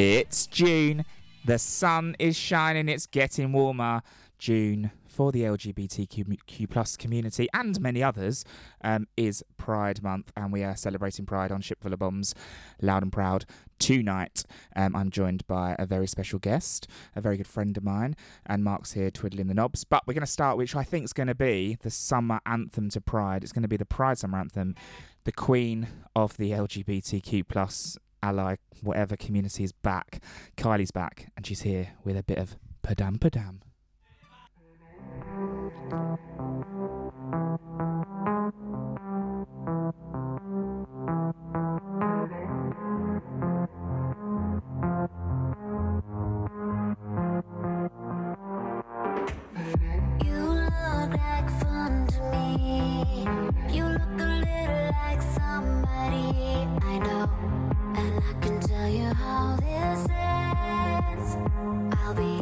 It's June. The sun is shining. It's getting warmer. June for the LGBTQ plus community and many others um, is Pride Month, and we are celebrating Pride on Ship Full of Bombs, loud and proud tonight. Um, I'm joined by a very special guest, a very good friend of mine, and Mark's here twiddling the knobs. But we're going to start, which I think is going to be the summer anthem to Pride. It's going to be the Pride Summer Anthem. The queen of the LGBTQ plus ally, whatever community is back. Kylie's back, and she's here with a bit of padam padam.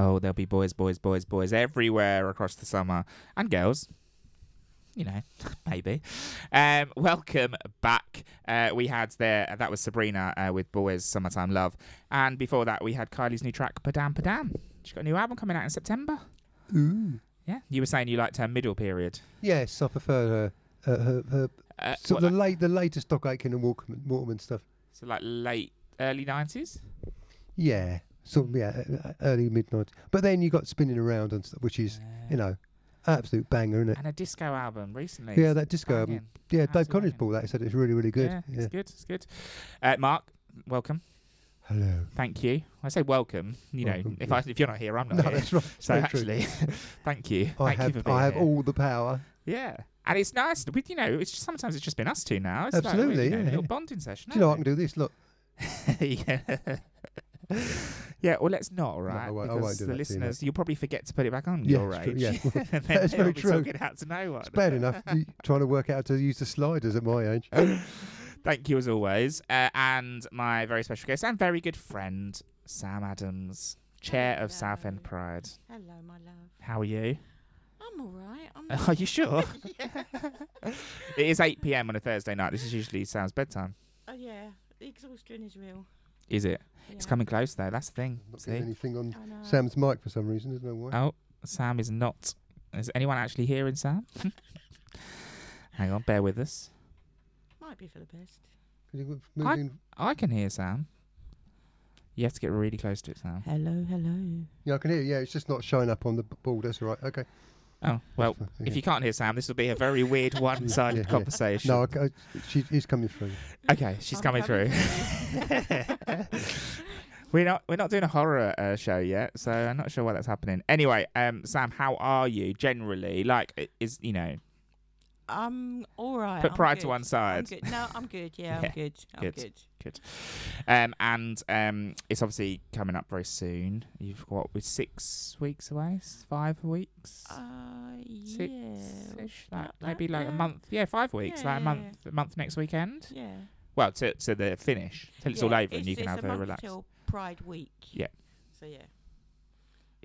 Oh, there'll be boys, boys, boys, boys everywhere across the summer, and girls. You know, maybe. Um, welcome back. Uh, we had there that was Sabrina uh, with "Boys Summertime Love," and before that we had Kylie's new track "Padam Padam." She's got a new album coming out in September. Ooh. Yeah, you were saying you liked her middle period. Yes, I prefer her. Uh, her, her Uh, of the late, the latest Stock Aitken and Waterman, Waterman stuff. so like late early nineties. Yeah, sort of, yeah, uh, early mid nineties. But then you got spinning around and stuff, which is you know, absolute banger, isn't it? and a disco album recently. Yeah, that disco album. Yeah, Absolute Dave Connors banging. bought that. He said it's really, really good. Yeah, Yeah. it's good. It's good. Uh, Mark, welcome. Hello. Thank you. I say welcome. You know, if yeah. I if you're not here, I'm not No, here. that's right. So Very actually, thank you. I thank have, you for being I have here. all the power. Yeah, and it's nice. With you know, it's just sometimes it's just been us two now. It's Absolutely, like, you know, yeah, a little bonding session. Do you know I can do this? Look, yeah. yeah, well, let's not, all right? I won't- I because won't do the that to you, listeners, you'll probably forget to put it back on Yeah, your it's true, age. yeah. and then That's they'll very be true. talking out to no one. it's bad enough you trying to work out how to use the sliders at my age. Thank you as always. Uh, and my very special guest and very good friend, Sam Adams, chair of Southend Hello. Pride. Hello, my love. How are you? I'm all right. I'm Are you sure? it is 8 p.m. on a Thursday night. This is usually Sam's bedtime. Oh yeah, the exhaustion is real. Is it? Yeah. It's coming close though. That's the thing. Not getting See? anything on oh, I know. Sam's mic for some reason. There's no why. Oh, Sam is not. Is anyone actually hearing Sam? Hang on, bear with us. Might be for the best. Could you move in? I can hear Sam. You have to get really close to it, Sam. Hello, hello. Yeah, I can hear. you. Yeah, it's just not showing up on the b- board. That's all right. Okay. Oh, well, Yeah. if you can't hear Sam, this will be a very weird one-sided yeah, yeah. conversation. No, I, I, she is coming through. Okay, she's I'm coming, coming through. we're not we're not doing a horror uh, show yet, so I'm not sure why that's happening. Anyway, um, Sam, how are you generally? Like, is you know, I'm all right. put I'm pride good. to one I'm side. good. No, I'm good. Yeah, Yeah, I'm good. I'm good. good. Um, and um, it's obviously coming up very soon. You've got with six weeks away, five weeks, Uh, six yeah. ish, like about maybe that, like a month. Yeah, five weeks, Yeah, like a yeah, month, a month next weekend. Yeah. Well, to to the finish till it's all Yeah, over and you can have a a month relax. till Pride Week. Yeah. So yeah.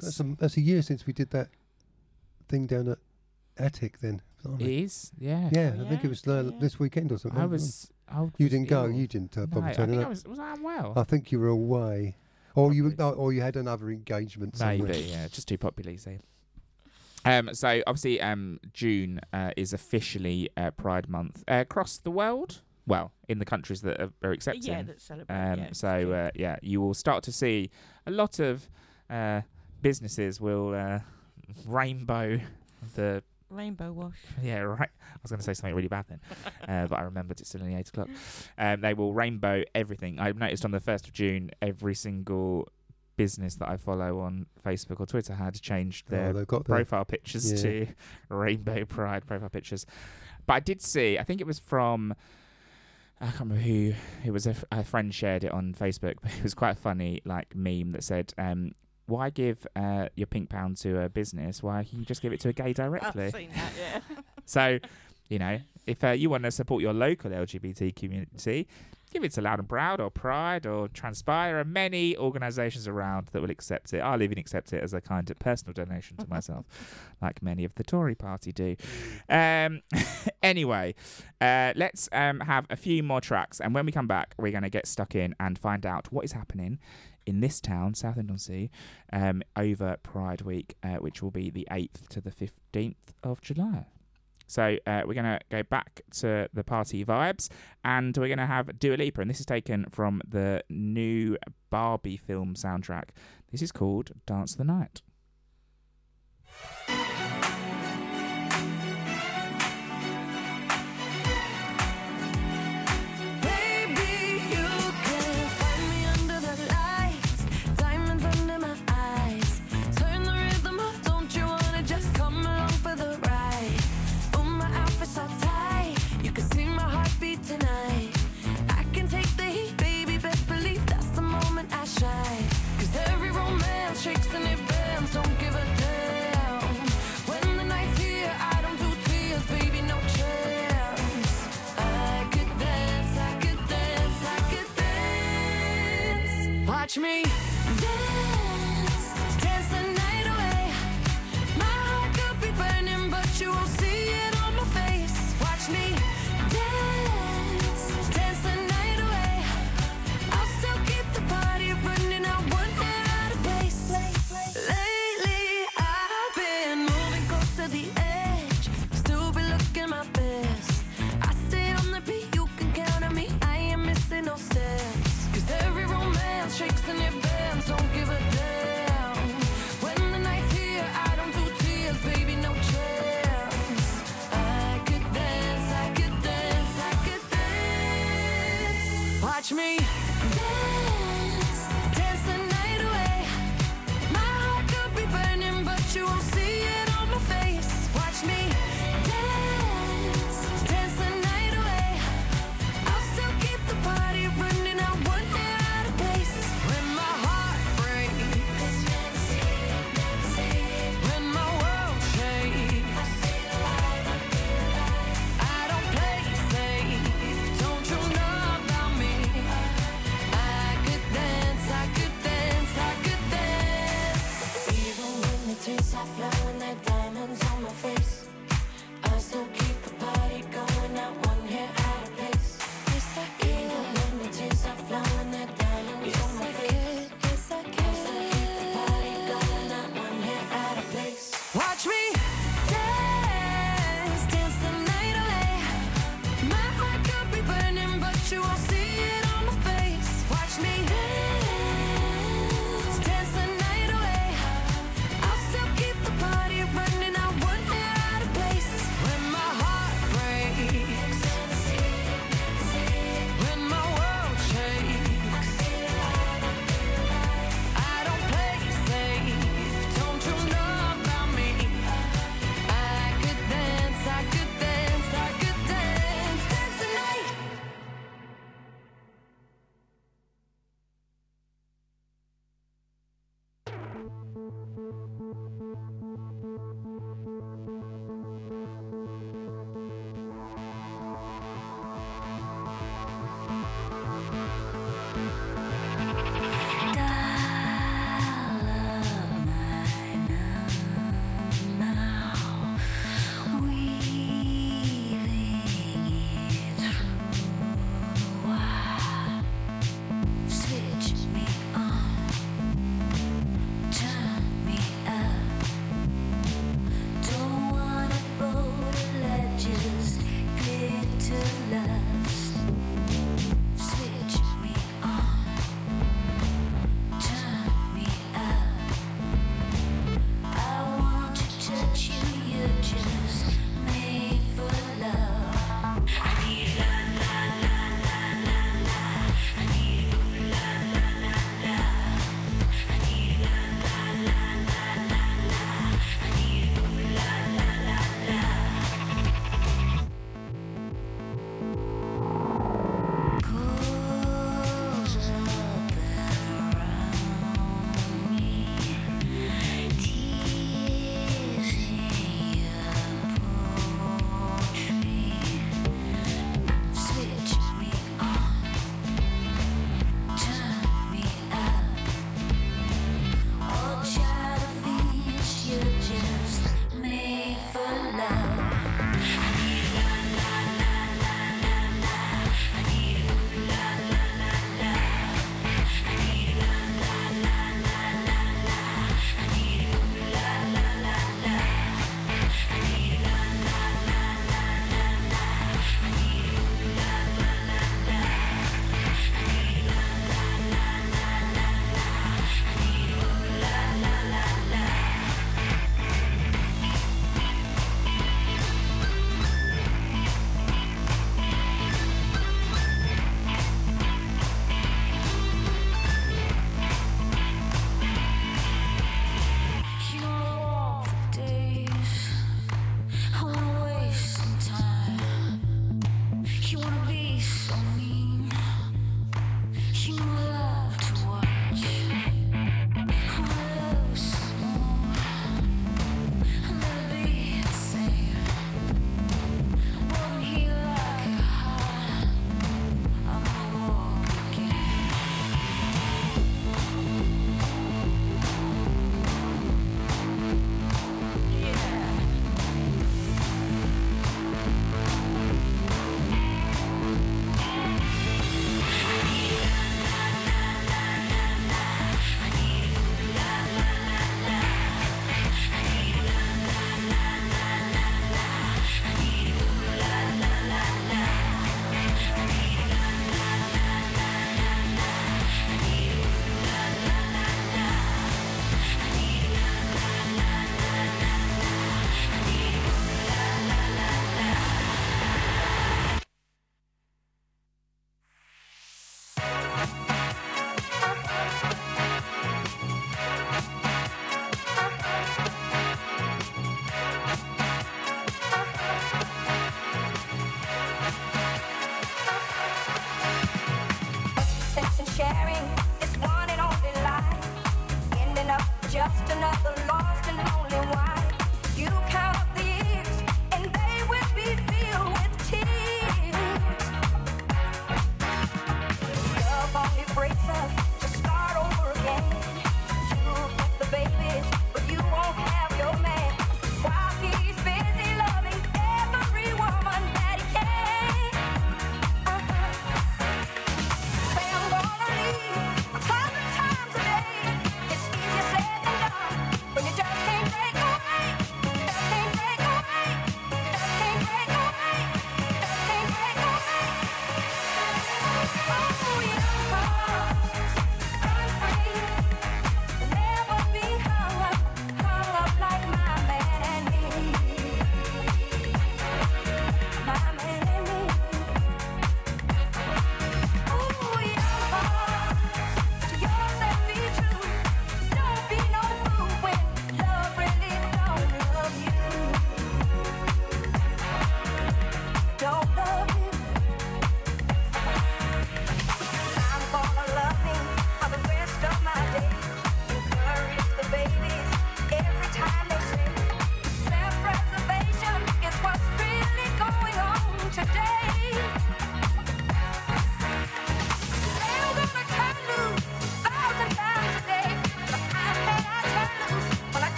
That's a, that's a year since we did that thing down at Attic. Then. It blimey. is, yeah. Yeah, Oh, I think it was uh, Yeah. this weekend or something. I was. I You didn't go. ill. You didn't uh, No, bother I turning think I up. was. Was I unwell? I think you were away, or you were, or you had another engagement. Somewhere. Maybe, yeah, just too popular, you see. Um, so obviously, um, June uh, is officially uh, Pride Month uh, across the world. Well, in the countries that are, are accepting. Yeah, that celebrate. um, yeah, so uh, yeah, you will start to see a lot of uh, businesses will uh, rainbow the rainbow wash. yeah, right. I was going to say something really bad then, uh, but I remembered it's still only eight o'clock. Um, they will rainbow everything. I've noticed on the first of June, every single business that I follow on Facebook or Twitter had changed Oh, their they've got the profile pictures yeah. to Rainbow Pride profile pictures. But I did see. I think it was from. I can't remember who. It was a, f- a friend shared it on Facebook, but it was quite a funny like meme that said. Um, why give uh, your pink pound to a business? Why can you just give it to a gay directly? I've seen that. Yeah. So, you know, if uh, you want to support your local LGBT community, Give it to Loud and Proud or Pride or Transpire. There are many organisations around that will accept it. I'll even accept it as a kind of personal donation to myself, like many of the Tory party do. Um, anyway, uh, let's um, have a few more tracks, and when we come back, we're going to get stuck in and find out what is happening in this town, Southend-on-Sea, um, over Pride Week, uh, which will be the 8th to the 15th of July. So uh, we're going to go back to the party vibes, and we're going to have Dua Lipa, and this is taken from the new Barbie film soundtrack. This is called Dance the Night. Me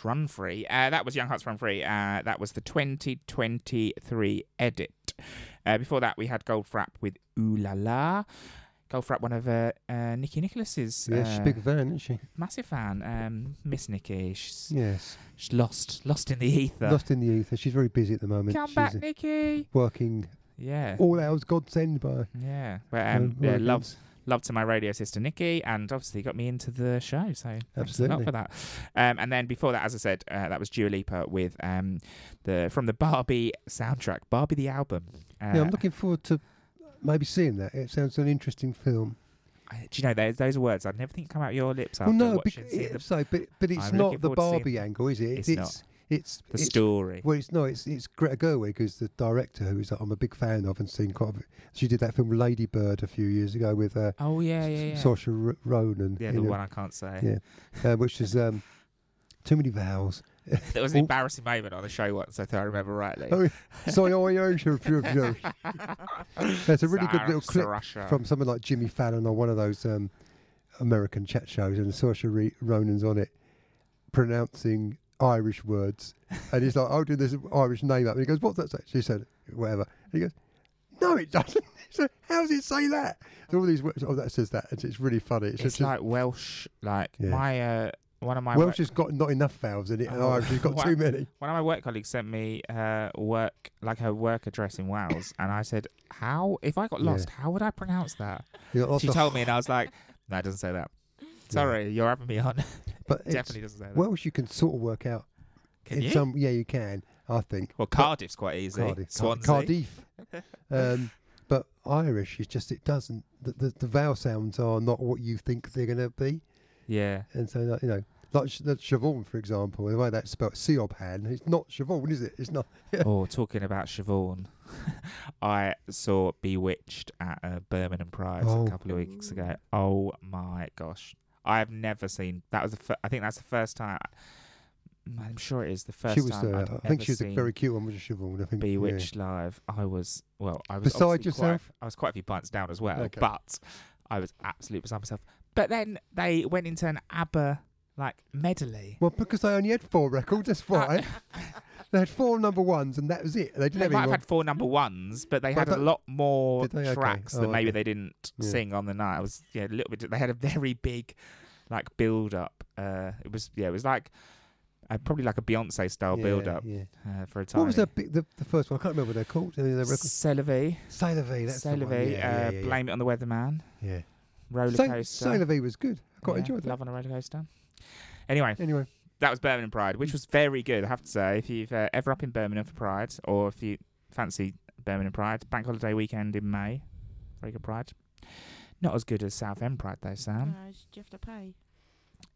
Hearts Run Free. Uh, that was Young Hearts Run Free. Uh, that was the 2023 edit. Uh, before that, we had Goldfrapp with Ooh La La. Goldfrapp, one of uh, uh, Nikki Nicholas's Yeah, she's a uh, big fan, isn't she? massive fan. Um, Miss Nikki. She's, Yes. she's lost, lost in the ether. Lost in the ether. She's very busy at the moment. Come she's back, uh, Nikki. working Yeah. all hours God send by. Yeah. But, uh, um, yeah, Oregons. Love, to my radio sister Nikki, and obviously got me into the show. So thanks a lot Absolutely. for that. Um, and then before that, as I said, uh, that was Dua Lipa with um, the from the Barbie soundtrack, Barbie the album. Uh, yeah, I'm looking forward to maybe seeing that. It sounds an interesting film. I- do you know those those words I'd never think come out your lips after Well, no, watching bec- seeing the, so, but but it's I'm not the forward to seeing Barbie angle, is it? It's it's not. It's the it's story. Well, it's no, it's it's Greta Gerwig who's the director, who's I'm a big fan of and seen quite. A bit. She did that film Lady Bird a few years ago with uh, oh yeah, yeah, yeah. Saoirse R- Ronan. yeah, the it. one I can't say. Yeah. uh, which is um, too many vowels. There was an embarrassing moment on the show once, I think I remember rightly. Oh, so I own sure, sure, sure. There's a really good little clip from someone like Jimmy Fallon on one of those um, American chat shows, and Saoirse Re- Ronan's on it, pronouncing Irish words, and he's like, "I'll do this Irish name up," and he goes, "What's that say?" She said, "Whatever." And he goes, "No, it doesn't." So how does it say that? So all these words, oh, that says that, and it's really funny. It's, It's just like Welsh, like Yeah. my uh, one of my Welsh work, has got not enough vowels in it, and Oh, Irish has got too many. one of my work colleagues sent me her work like her work address in Wales, and I said, "How? If I got Yeah. lost, how would I pronounce that?" You got lots She told me, and I was like, "No, it doesn't say that." Sorry, you're having me on. But it's- Definitely doesn't say that. Welsh you can sort of work out. Can in you? some, yeah, you can. I think. well, Cardiff's quite easy. Cardiff, Swansea. Cardiff. um, but Irish is just it doesn't. The, the, the vowel sounds are not what you think they're going to be, Yeah. and so like, you know, like the Siobhan, for example, the way that's spelled, Siobhan, it's not Siobhan, is it? It's not. Oh, talking about Siobhan, I saw B*Witched at uh, Birmingham Pride Oh. a couple of weeks ago. Oh my gosh, I have never seen. That was the. Fir- I think that's the first time. I'm sure it is the first she was. time. Uh, I'd I think she was a very cute one, was Siobhan. I think. yeah. B*Witched live. I was well. I was Beside quite yourself? f- I was quite a few pints down as well, Okay. but I was absolutely beside myself. But then they went into an ABBA like medley. Well, because they only had four records, that's why. they had four number ones, and that was it. They didn't They have might have had four number ones, but they Well, had a lot more they? Okay. tracks Oh, that maybe okay. they didn't Yeah. sing on the night. It was yeah, a little bit. They had a very big, like build up. Uh, it was yeah, it was like uh, probably like a Beyonce style Yeah, build up Yeah. uh, for a time. What was the, big, the the first one? I can't remember what they're called. Uh, the record. C'est la Vie, Sailor V. That's the one. Yeah, uh, yeah, yeah, Blame it on the weatherman. Yeah. Roller coaster. V was good. I quite Yeah, enjoyed that. Love on a roller coaster. Anyway, Anyway, that was Birmingham Pride, which was very good. I have to say, if you've uh, ever up in Birmingham for Pride, or if you fancy Birmingham Pride, bank holiday weekend in May, very good Pride. Not as good as Southend Pride though, Sam. No, do you have to pay?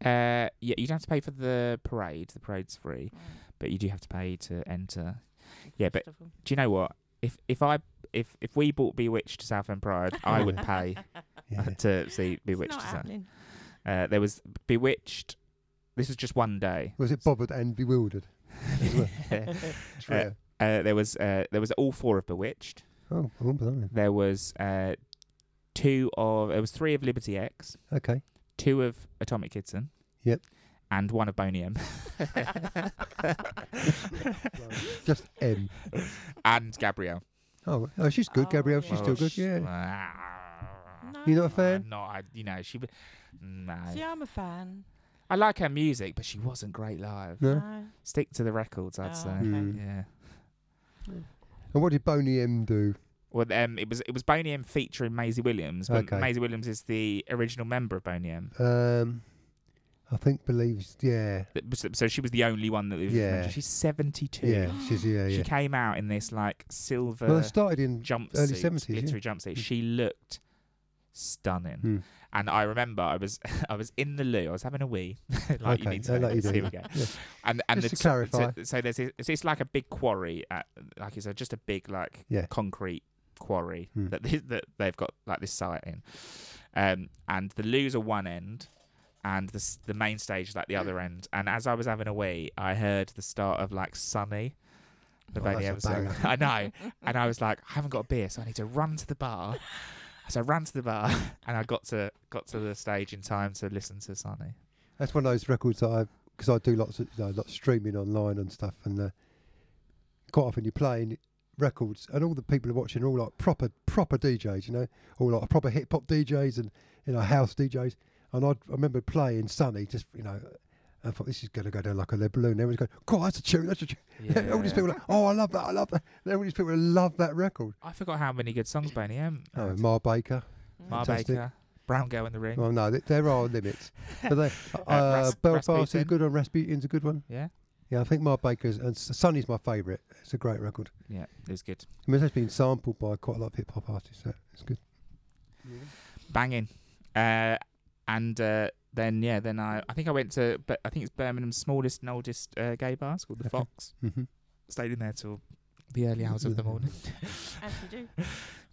Uh, yeah, you don't have to pay for the parade. The parade's free, Right. but you do have to pay to enter. Yeah, but Festival. do you know what? If if I if if we bought B*Witched to Southend Pride, I would pay yeah. to see It's B*Witched. not to happening. Uh, there was B*Witched. This was just one day. was it bothered and bewildered? as well? Uh. Uh, there was uh, there was all four of B*Witched. oh, I remember that. There was uh, two of it was three of Liberty X, Okay. two of Atomic Kitten. Yep. And one of Boney M. Just M. and Gabrielle. Oh, oh, she's good. Oh, Gabrielle, she's yeah. still Oh, good. Yeah. No. You're not a fan? No, I, you know she. w- No, See, I'm a fan. I like her music, but she wasn't great live. No. No. Stick to the records, I'd Oh, say. okay. Mm. Yeah. And what did Boney M do? Well, um, it was it was Boney M featuring Maizie Williams, but Okay. Maizie Williams is the original member of Boney M. Um, I think believes. Yeah. So she was the only one that was Yeah. mentioned. She's seventy two. Yeah. She's yeah She came out in this like silver Well, it started in jumpsuit, early 70s, yeah. glittery jumpsuit. She looked stunning. Hmm. And I remember I was I was in the loo. I was having a wee, like you Okay, need to. like you do. Here we go. Yeah. And and Just the to clarify. So, so there's it's, it's like a big quarry, at, like it's a, just a big like Yeah. concrete quarry Hmm. that they, that they've got like this site in. Um, and the loo's are one end, and the the main stage is like the other end. And as I was having a wee, I heard the start of like Sunny. The Oh, Boney that's a M song. banger. I know, and I was like, I haven't got a beer, so I need to run to the bar. So I ran to the bar, and I got to got to the stage in time to listen to Sunny. That's one of those records that I because I do lots of you know, lots of streaming online and stuff, and uh, quite often you're playing records, and all the people are watching are all like proper proper DJs, you know, all like proper hip hop DJs and you know house DJs. And I'd, I remember playing Sunny, just you know. I thought this is going to go down like a lead balloon. Everyone's going, "God, that's a tune, that's a tune." all these people, are like, "Oh, I love that, I love that." And all these people love that record. I forgot how many good songs Boney M. Oh. Ma Baker. Mar. Baker, Brown Girl in the Ring. Well, no, th- there are limits. But they, uh, Ras- Belfast is Rasputin. good, and Rasputin's a good one. Yeah, Yeah, I think Ma Baker's and S- Sunny's my favourite. It's a great record. yeah, it was good. I mean, it's been sampled by quite a lot of hip hop artists. So it's good. banging. Uh, and uh, then yeah, then I I think I went to but I think it's Birmingham's smallest and oldest uh, gay bar. It's called the Okay. Fox. hmm Stayed in there till the early hours of the morning. As you do.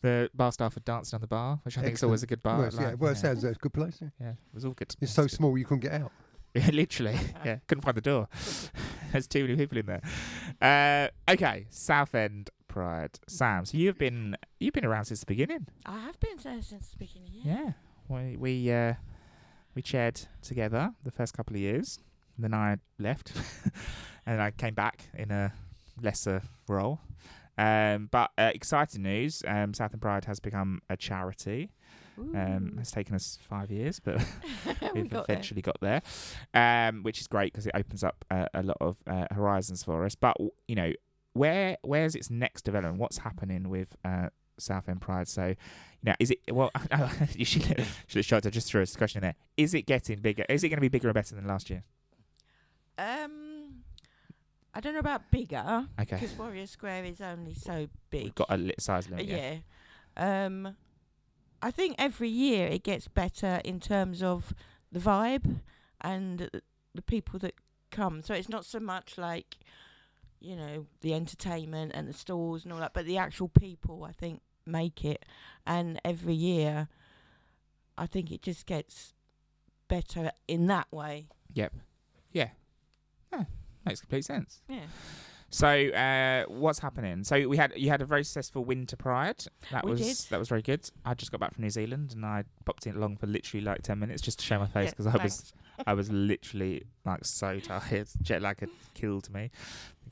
The bar staff had danced on the bar, which I think is always a good bar. well, it's- yeah, like, well, you it sounds like a good place. Yeah. yeah, it was all good. It's so small you couldn't get out. Yeah, literally. Yeah, couldn't find the door. There's too many people in there. Uh, okay, Southend Pride. Sam, so you've been you've been around since the beginning. I have been since the beginning. Yeah. Yeah, we we uh, we chaired together the first couple of years. Then I left, and I came back in a lesser role. Um, but uh, exciting news: um, Southend Pride has become a charity. Um, it's taken us five years, but we we've got there. eventually got there, um, which is great because it opens up uh, a lot of uh, horizons for us. But you know, where where's its next development? What's happening with uh, Southend Pride? So, you know, is it well? you should should have shot. I just threw a question in there. Is it getting bigger? Is it going to be bigger and better than last year? Um, I don't know about bigger Okay, because Warrior Square is only so big. we've got a lit size limit. Yeah. yeah. Um, I think every year it gets better in terms of the vibe and the- people that come. So it's not so much like, you know, the entertainment and the stores and all that, but the actual people I think make it. And every year, I think it just gets better in that way. Yep. Yeah. Oh, makes complete sense. Yeah. So, uh, what's happening? So we had you had a very successful Winter Pride. That We was did. that was very good. I just got back from New Zealand and I popped in along for literally like ten minutes just to show my face Yeah, because I was. I was literally like so tired. Jet lag had killed me.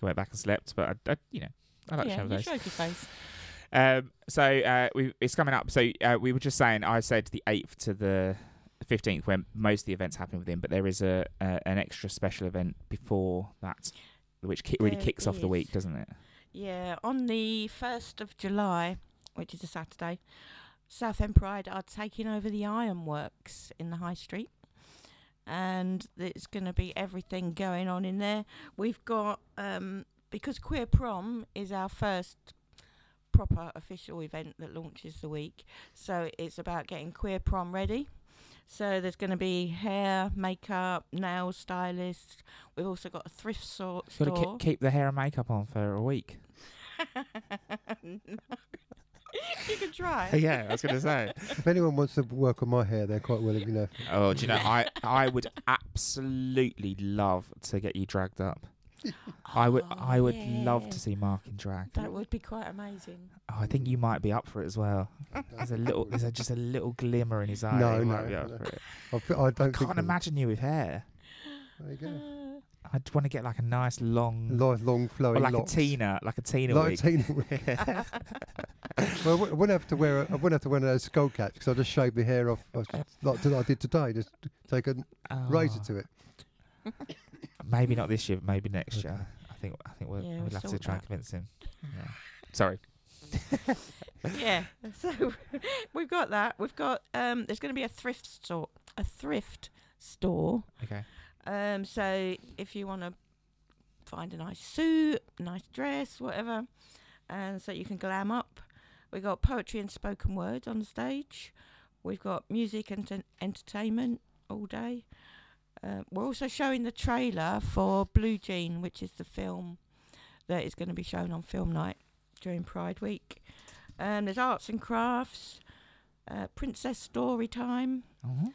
I went back and slept, but I, I you know I like to yeah, show my you face. showed your face. Um, so uh, we it's coming up. So uh, we were just saying. I said the eighth to the fifteenth, when most of the events happen within, but there is a, a an extra special event before that, which ki- really kicks off the is. week, doesn't it? Yeah, on the 1st of July, which is a Saturday, Southend Pride are taking over the ironworks in the High Street. And there's going to be everything going on in there. We've got, um, because Queer Prom is our first proper official event that launches the week. So it's about getting Queer Prom ready. So there's going to be hair, makeup, nail stylist. We've also got a thrift so- Got to store. keep, keep the hair and makeup on for a week. you can try. yeah, I was going to say. If anyone wants to work on my hair, they're quite willing. You know, Oh, do you know? I I would absolutely love to get you dragged up. I would Oh, I would love to see Mark in drag. That would be quite amazing. Oh, I think you might be up for it as well. There's a little, there's a, just a little glimmer in his eye. No, You might no, be up no. for it. I, I don't I can't I'm- imagine you with hair. There you go. I'd want to get like a nice long, Lifelong or flowing like locks. a Tina, like a Tina Like a. Tina wig. well, I wouldn't have to wear. A, I wouldn't have to wear a skull cap because I just shaved my hair off, off like I did today. Just take a oh. razor Oh, to it. Maybe not this year, but maybe next Okay. year. I think I think we'll, Yeah, we'll we'll have to sort try and convince him. Yeah. Sorry. yeah. So we've got that. We've got um there's going to be a thrift store, a thrift store. Okay. Um so if you want to find a nice suit, nice dress, whatever, and so you can glam up. We've got poetry and spoken word on the stage. We've got music and en- entertainment all day. Uh, we're also showing the trailer for Blue Jean, which is the film that is going to be shown on film night during Pride Week. And there's arts and crafts, uh, princess story time. Uh-huh.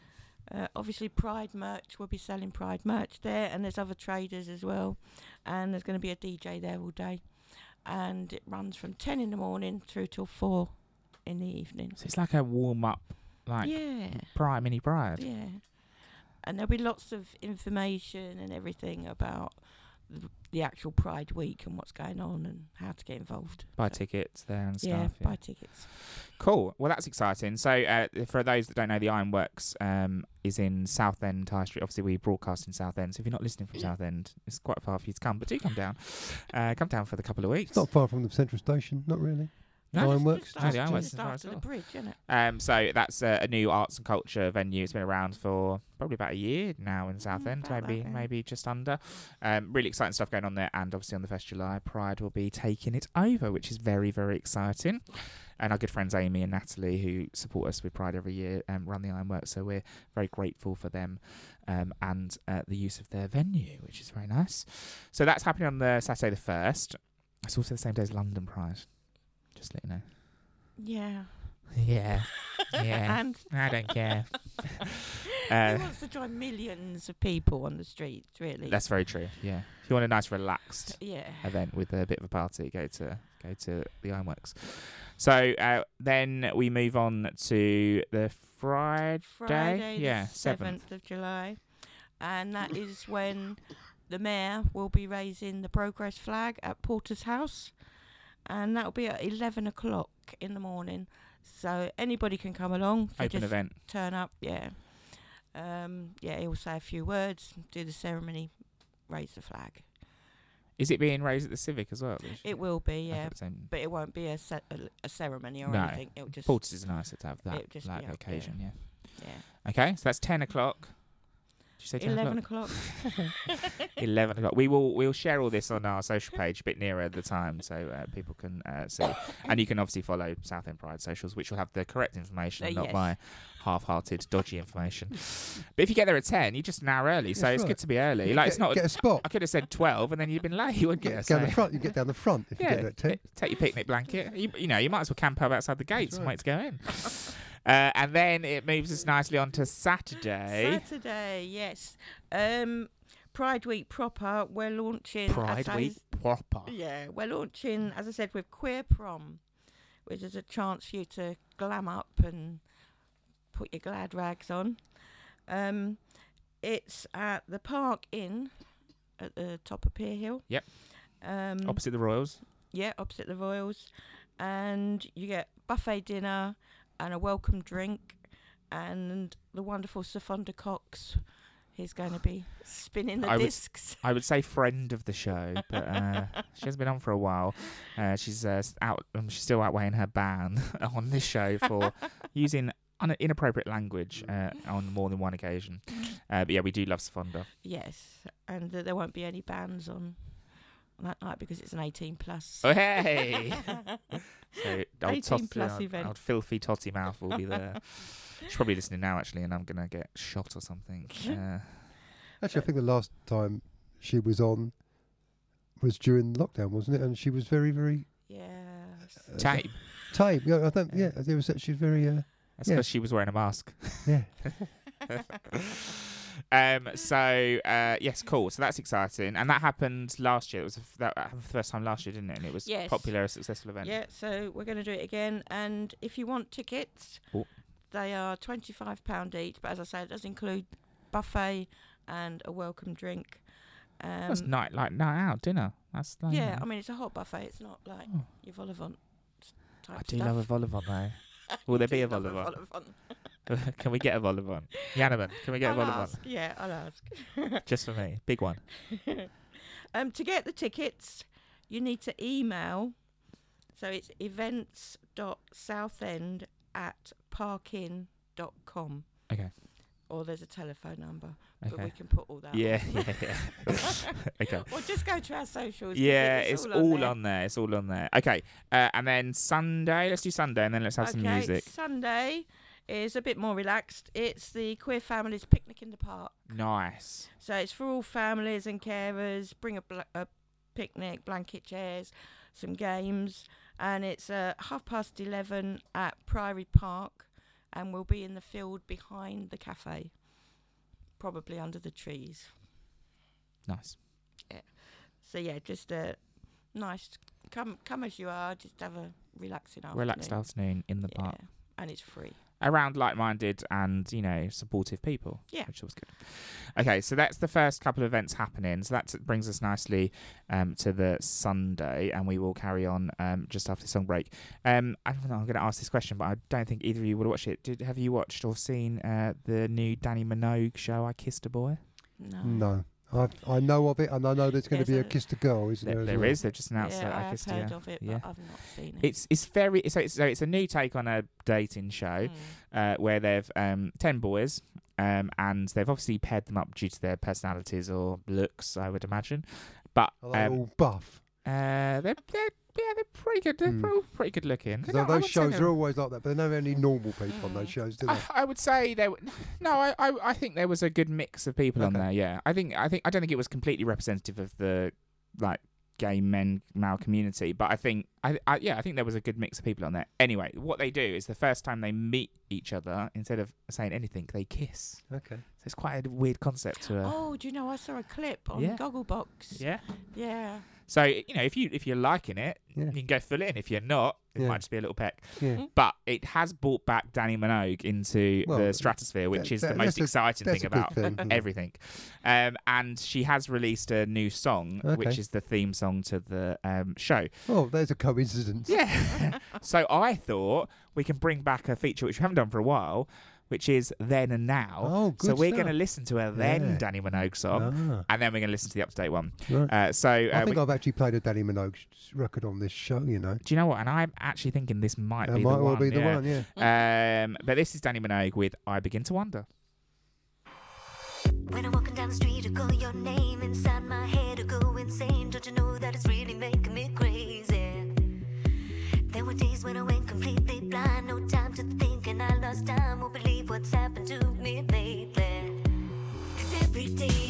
Uh, obviously, Pride merch. We'll be selling Pride merch there, and there's other traders as well. And there's going to be a DJ there all day, and it runs from ten in the morning through till four in the evening. So it's like a warm up, like yeah, Pride, mini Pride. yeah. And there'll be lots of information and everything about the, the actual Pride Week and what's going on and how to get involved. Buy tickets there and yeah, stuff. Yeah, buy tickets. Cool. Well, that's exciting. So, uh, for those that don't know, the Ironworks um, is in Southend High Street. Obviously, we broadcast in Southend. So, if you're not listening from Southend, it's quite far for you to come. But do come down. Uh, come down for the couple of weeks. It's not far from the central station, not really. No? Ironworks. Just No, the Ironworks just is right after the bridge, isn't it? Um, so that's uh, a new arts and culture venue. It's been around for probably about a year now in Southend, Mm, that, maybe maybe just under. Um, really exciting stuff going on there, and obviously on the first of July, Pride will be taking it over, which is very very exciting. And our good friends Amy and Natalie, who support us with Pride every year, um, run the Ironworks, so we're very grateful for them um, and uh, the use of their venue, which is very nice. So that's happening on the Saturday the first. It's also the same day as London Pride. Just let you know. Yeah. Yeah, yeah. and I don't care. who Uh, wants to join millions of people on the streets, really? that's very true. Yeah, if you want a nice, relaxed yeah. event with a bit of a party, go to go to the Ironworks. So uh, then we move on to the Friday. Friday, yeah, the 7th of July. And that is when the mayor will be raising the progress flag at Porter's House. And that will be at 11 o'clock in the morning. So anybody can come along. So Open just event. turn up, yeah. Um, yeah, he'll say a few words, do the ceremony, raise the flag. Is it being raised at the Civic as well? It will be, yeah. But it won't be a, ce- a, a ceremony or No. anything. It'll just, Porters is nicer to have that like occasion. Yeah. yeah. Okay, so that's ten o'clock. Did you say ten 11 o'clock? o'clock. Eleven o'clock. We will we'll share all this on our social page a bit nearer the time, so uh, people can uh, see. And you can obviously follow Southend Pride socials, which will have the correct information, Uh, and not yes. my half-hearted, dodgy information. But if you get there at ten, you're just an hour early, so That's it's right. good to be early. Like it's not. get a spot. I could have said twelve, and then you'd been late, You wouldn't you? Get down the front. You get down the front if you yeah, get there at ten. take your picnic blanket. You, you know, you might as well camp out outside the gates and right. wait to go in. Uh, and then it moves us nicely on to Saturday. Saturday, yes. Um, Pride Week proper. We're launching. Pride I Week proper. Yeah, we're launching, as I said, with Queer Prom, which is a chance for you to glam up and put your glad rags on. Um, it's at the Park Inn at the top of Pier Hill. Yep. Um, Opposite the Royals. yeah, opposite the Royals, and you get buffet dinner and a welcome drink, and the wonderful Safonda Cox. He's going to be spinning the I would- discs. I would say friend of the show, but uh, she hasn't been on for a while. Uh, she's uh, out. Um, she's still outweighing her ban on this show for using un- inappropriate language uh, on more than one occasion. Uh, but yeah, we do love Safonda. Yes, and there won't be any bans on that night because it's an 18 plus. Oh hey! so old, 18 tot- plus old- event. old filthy totty mouth will be there. She's probably listening now actually, and I'm gonna get shot or something. Uh, Actually, I think the last time she was on was during lockdown, wasn't it? And she was very, very Yeah. uh, tape. tame. Yeah, I think. Yeah, it was. actually very. Uh, That's yeah. she was wearing a mask. yeah. Um. So uh, yes, cool. So that's exciting, and that happened last year. It was the f- that happened for the first time last year, didn't it? And it was Yes. popular, a successful event. Yeah, so we're going to do it again. And if you want tickets, Oh. they are £25 each. But as I say, it does include buffet and a welcome drink. Um, That's night like night out dinner. That's like, yeah, I mean, it's a hot buffet. It's not like Oh. your vol au vent type I do stuff. love a vol au vent though. Will there be a Do vol au love vent? Vol-au-vent. can we get a vol au vent? Can we get a I'll vol au ask. Yeah, I'll ask. Just for me, big one. um, to get the tickets, you need to email. So it's events.southend at parkin.com. Okay. Or there's a telephone number, but we can put all that. Yeah, on. yeah, yeah. okay. or just go to our socials. Yeah, it's, it's all, all there. on there. It's all on there. Okay, uh, and then Sunday. Let's do Sunday, and then let's have some music. Sunday is a bit more relaxed. It's the Queer Families Picnic in the Park. Nice. So it's for all families and carers. Bring a, bla- a picnic, blanket chairs, some games, and it's uh, half past eleven at Priory Park, and we'll be in the field behind the cafe, probably under the trees. Nice. Yeah. So yeah, just a nice. Come, come as you are. Just have a relaxing afternoon. Relaxed afternoon in the Yeah, park. and it's free. Around like-minded and you know supportive people. Yeah. which was good. Okay, so that's the first couple of events happening. So that brings us nicely um, to the Sunday, and we will carry on um, just after the song break. Um, I don't know. I'm going to ask this question, but I don't think either of you would watch it. Did have you watched or seen uh, the new Danni Minogue show? I kissed a boy. No. No. I I know of it, and I know there's going to be a a- kiss to girl, isn't There, there? as there well? is. They've just announced yeah, that I I have kissed heard a. of it, yeah. but I've not seen it. It's it's very so it's so it's a new take on a dating show Mm. uh, where they've um, ten boys um, and they've obviously paired them up due to their personalities or looks, I would imagine. But Are they um, all buff? uh, they're, they're yeah they're pretty good. They're Hmm. pro- pretty good looking. Because No, those wouldn't shows they're- always like that, but they never any normal people on those Mm. shows, do they? I, I would say there. w- No, I, I I think there was a good mix of people on there. Yeah, I think I think I don't think it was completely representative of the like gay men male community, but I think I, I yeah I think there was a good mix of people on there. Anyway, what they do is the first time they meet each other, instead of saying anything, they kiss. Okay. So it's quite a weird concept to. Uh, Oh, do you know? I saw a clip on Yeah. Gogglebox. Yeah. Yeah. So you know, if you if you're liking it, Yeah. you can go full in. If you're not, it Yeah. might just be a little peck. Yeah. But it has brought back Danni Minogue into Well, the stratosphere, which that- is the most that's a- exciting thing about thing. everything. Um, and she has released a new song, which is the theme song to the um, show. Oh, there's a coincidence. Yeah. so I thought we can bring back a feature which we haven't done for a while, which is Then and Now. Oh, good so we're going to listen to a Then Yeah. Danni Minogue song, Ah, and then we're going to listen to the up to date one. right. Uh, so I uh, think we- I've actually played a Danni Minogue record on this show, you know. do you know what? And I'm actually thinking this might That be might the well one. be the yeah. one, yeah. Um, but this is Danni Minogue with I Begin to Wonder. When I'm walking down the street, I call your name inside my head, I go insane. Don't you know that it's really making me crazy? There were days when I went completely blind, no I lost time. Won't believe what's happened to me lately. 'Cause every day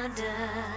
wonder.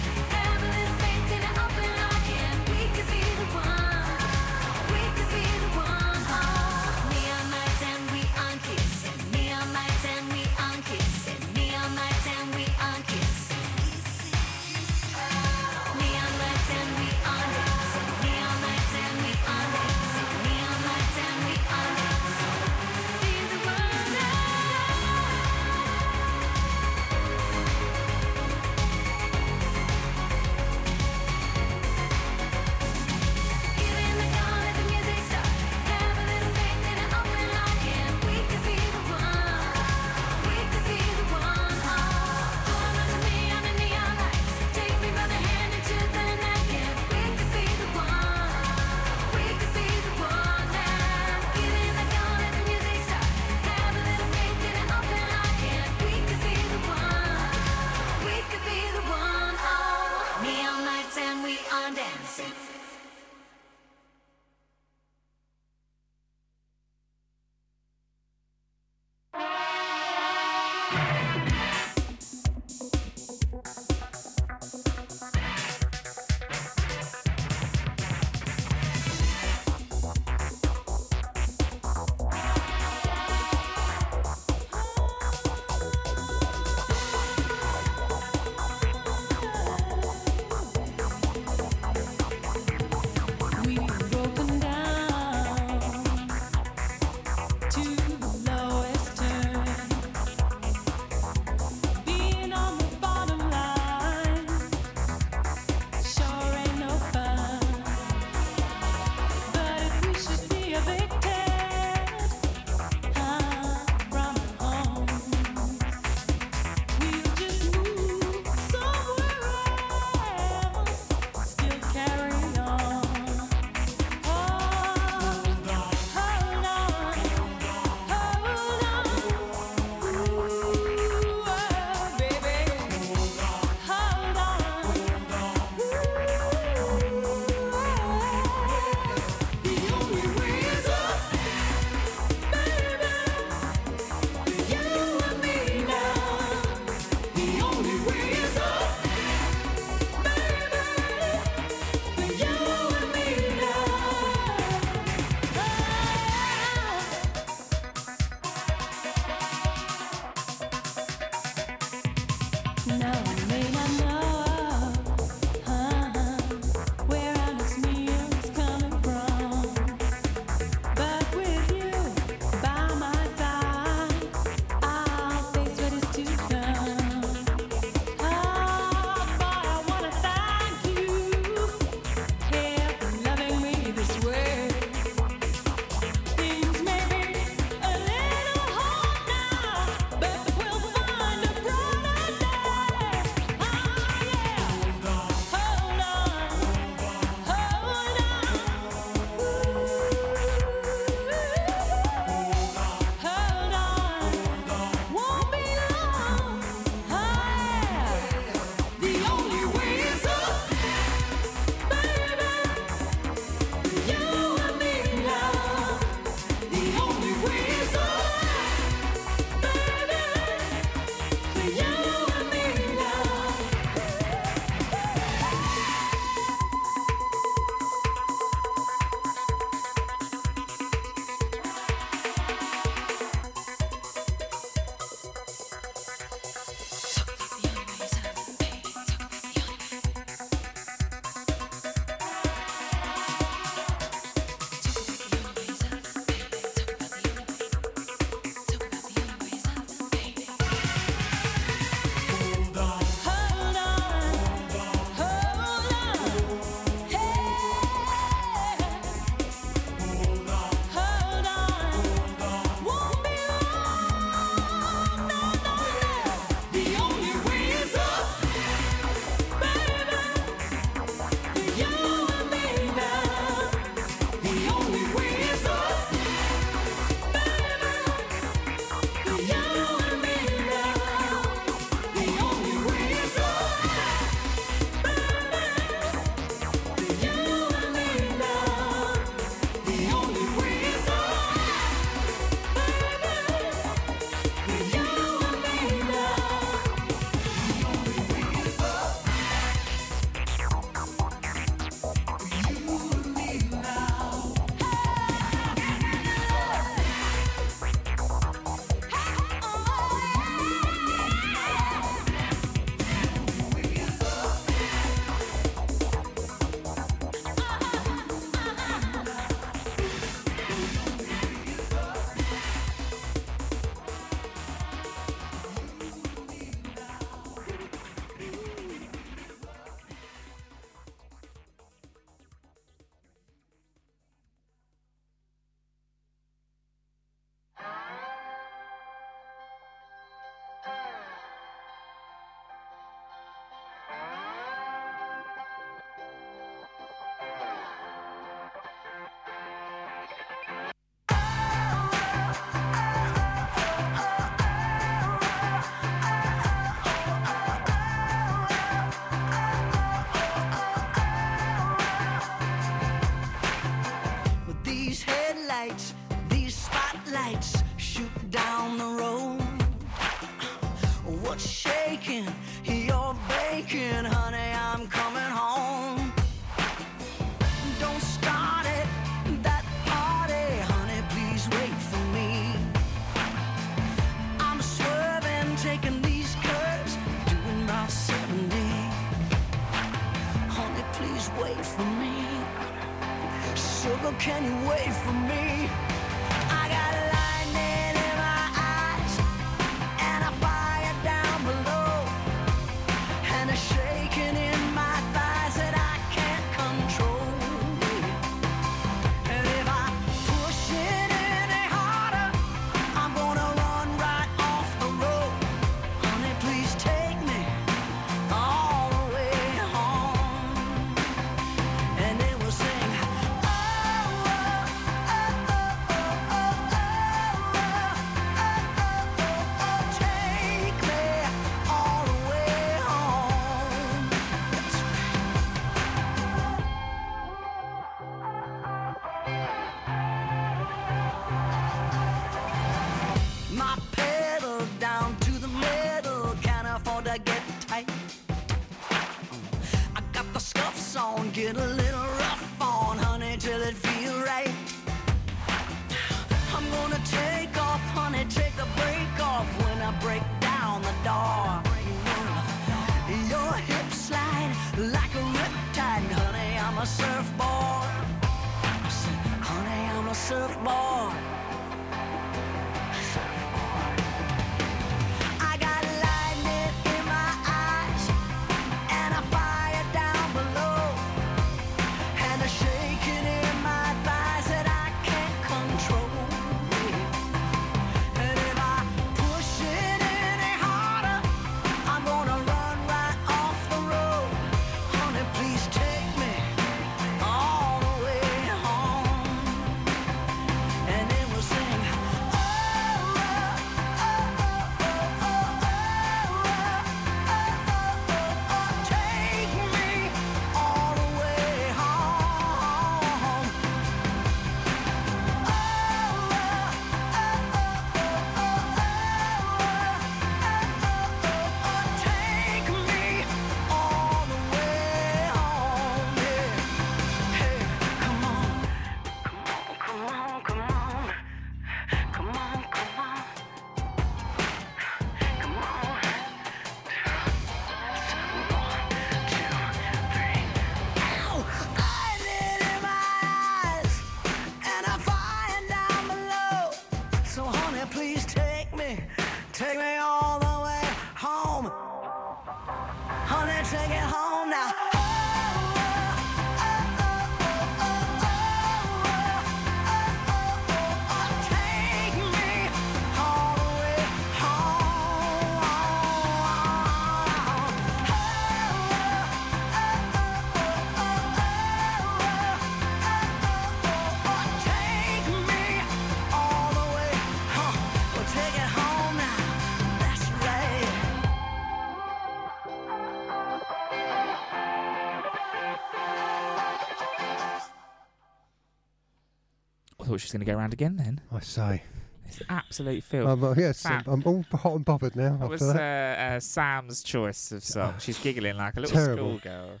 I thought she was going to go around again then. I say. It's absolute filth. Um, uh, yes, Sam. I'm, I'm all hot and bothered now. that was uh, uh, Sam's choice of song. She's giggling like a little Terrible. schoolgirl.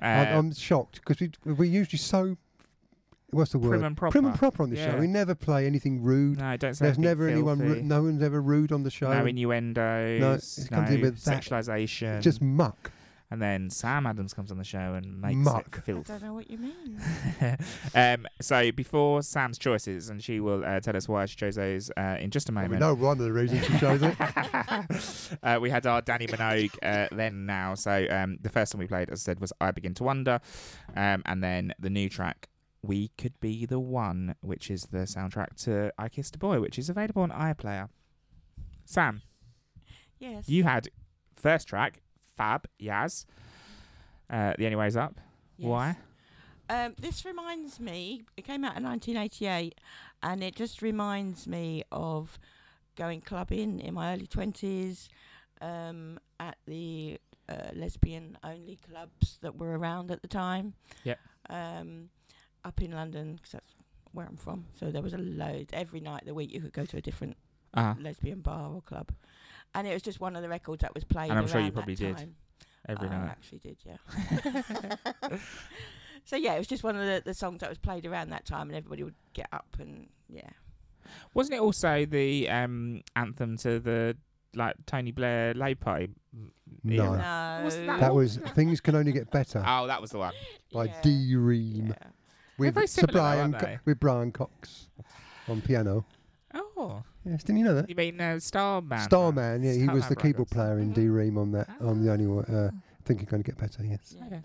I'm, Uh, I'm shocked because we we're usually so. What's the word? Prim and proper. Prim and proper on the Yeah. show. We never play anything rude. no, don't say There's never anyone. Ru- no one's ever rude on the show. No innuendos. No, it comes in with that. Just muck. And then Sam Adams comes on the show and makes Muck. it I don't know what you mean. um, so before Sam's choices, and she will uh, tell us why she chose those uh, in just a Well, moment. we know one of the reasons she chose it. uh, we had our Danni Minogue uh, then and now. So um, the first one we played, as I said, was I Begin to Wonder. Um, and then the new track, We Could Be the One, which is the soundtrack to I Kissed a Boy, which is available on iPlayer. Sam, Yes. you had first track, Fab, Yazz. Uh, the Only Way's Up. yes. Why? Um, this reminds me. It came out in 1988, and it just reminds me of going clubbing in my early 20s um, at the uh, lesbian-only clubs that were around at the time. Yep. Um, up in London, because that's where I'm from. So there was a load every night of the week. You could go to a different Uh-huh. lesbian bar or club, and it was just one of the records that was played. And I'm sure you around that probably did time. Every I night. actually did, yeah. so yeah, it was just one of the, the songs that was played around that time, and everybody would get up and yeah. Wasn't it also the um, anthem to the like Tony Blair Labour Party? No. No. What's that? That was Things Can Only Get Better Oh, that was the one. by Yeah. D:Ream Yeah. with very similar Brian aren't Co- with Brian Cox on piano. Oh, Yes, didn't you know that? you mean uh, Starman? Starman, yeah, he was the keyboard Records. player in. D:Ream on that. On the only one, uh, Ah. Think You're Going to Get Better. Yes. Okay.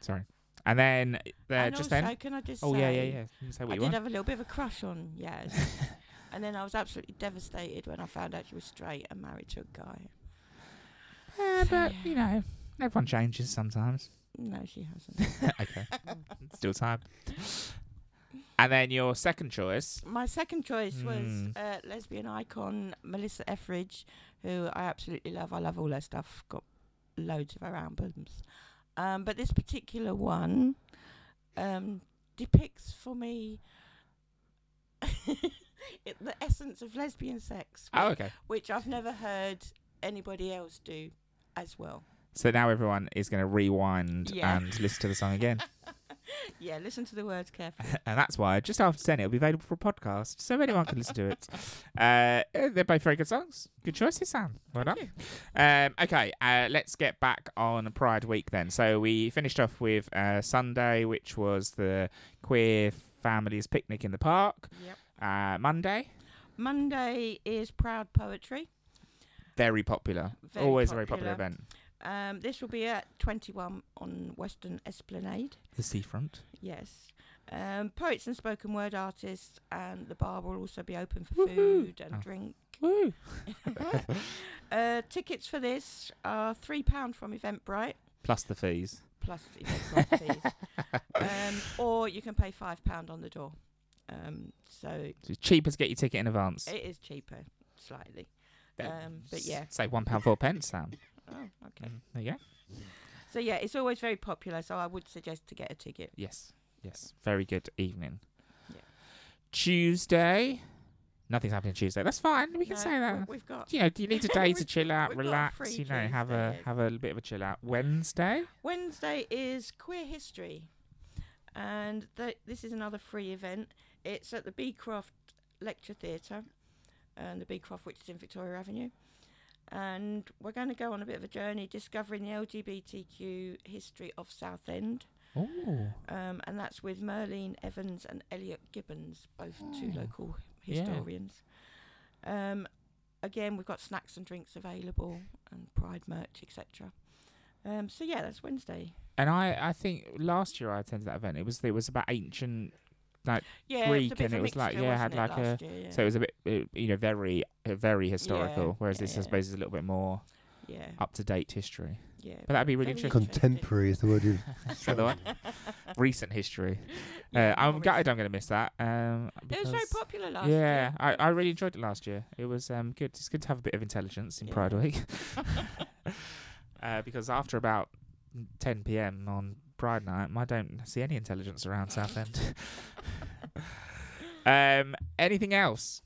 Sorry. And then uh, and just also, then. can I just Oh say, yeah, yeah, yeah. You say what I you did want. have a little bit of a crush on Yazz. and then I was absolutely devastated when I found out she was straight and married to a guy. Yeah, So, but yeah. you know, everyone changes sometimes. No, she hasn't. okay, still time. And then your second choice. My second choice was Hmm. uh, lesbian icon Melissa Etheridge, who I absolutely love. I love all her stuff. Got loads of her albums. Um, but this particular one um, depicts for me it, the essence of lesbian sex, Oh, which, okay. which I've never heard anybody else do as well. So now everyone is going to rewind Yeah. and listen to the song again. Yeah, listen to the words carefully. and that's why just after 10 it'll be available for a podcast so anyone can listen to it. Uh, they're both very good songs. Good choices sam. Well done. um, okay uh, let's get back on pride week then. So we finished off with uh, sunday which was the queer families picnic in the park. Yep. uh, monday? Monday is Proud Poetry. very popular. Very always a very popular popular. event Um, this will be at 21 on Western Esplanade. the seafront Yes. Um, poets and spoken word artists, and the bar will also be open for Woohoo. food and Oh. drink. Woo. uh, tickets for this are £3 from Eventbrite, plus the fees plus Eventbrite fees. Um, or you can pay £5 on the door. Um, so So it's cheaper to get your ticket in advance it is cheaper, slightly. Um, but yeah. save one pound four pence sam Oh, okay. Mm, there you go So yeah, it's always very popular. So I would suggest to get a ticket. Yes, yes. Very good evening. Yeah. Tuesday. Nothing's happening Tuesday. That's fine. We can No, say that. We've got You know, do you need a day to chill out, we've got a relax? You know, have a have a bit of a chill out. Wednesday. Wednesday is Queer History, and th- this is another free event. It's at the Beecroft Lecture Theatre, and the Beecroft, which is in Victoria Avenue. And we're going to go on a bit of a journey discovering the LGBTQ history of Southend, Oh, um, and that's with Merlene Evans and Elliot Gibbons, both two local yeah. historians. Um, again, we've got snacks and drinks available, and Pride merch, etc. Um, so yeah, that's Wednesday. and I I think last year I attended that event. It was it was about ancient. Yeah, Greek it was a bit and it was like- yeah, it had like a year, yeah. So it was a bit uh, you know very uh, very historical. Yeah, whereas yeah, this I yeah. suppose is a little bit more yeah, up to date history. yeah. But that'd be really very interesting. Contemporary is the word you. Is the one? Recent history. Yeah, uh, I'm more gutted recent. I'm going to miss that. Um, It was very popular last yeah, year. I, I really enjoyed it last year. It was um, good. It's good to have a bit of intelligence in Yeah. Pride Week. uh, because after about 10 p.m. on Pride night, I don't see any intelligence around Southend. um, anything else?